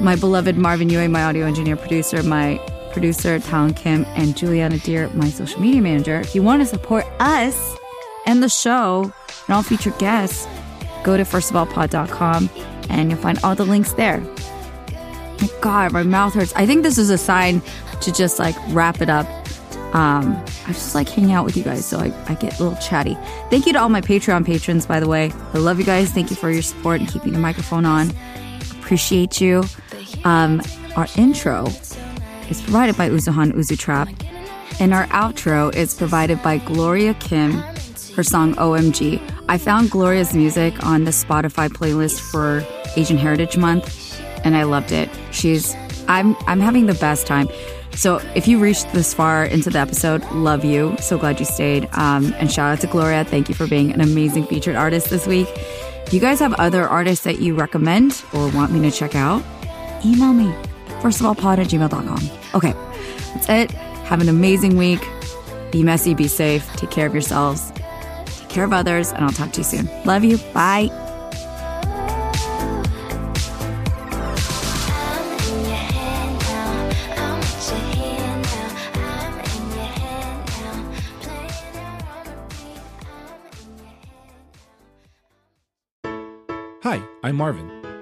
my beloved Marvin Yueh, my audio engineer producer, my producer, Talon Kim, and Juliana Deer, my social media manager. If you want to support us and the show and all featured guests, go to firstofallpod.com and you'll find all the links there. God, my mouth hurts. I think this is a sign to just like wrap it up. Um, I just like hanging out with you guys, so I, I get a little chatty. Thank you to all my Patreon patrons, by the way. I love you guys. Thank you for your support and keeping the microphone on. Appreciate you. Um, our intro is provided by Uzuhan Uzu Trap, and our outro is provided by Gloria Kim, her song OMG. I found Gloria's music on the Spotify playlist for Asian Heritage Month, and I loved it. She's I'm I'm having the best time. So if you reached this far into the episode, love you. So glad you stayed. Um, and shout out to Gloria. Thank you for being an amazing featured artist this week. If you guys have other artists that you recommend or want me to check out, email me. First of all, pod at gmail.com. Okay, that's it. Have an amazing week. Be messy, be safe, take care of yourselves, care of others, and I'll talk to you soon. Love you. Bye. Hi, I'm Marvin,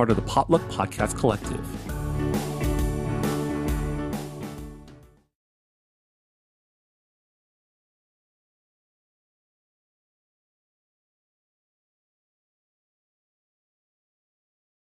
Part of the Potluck Podcast Collective.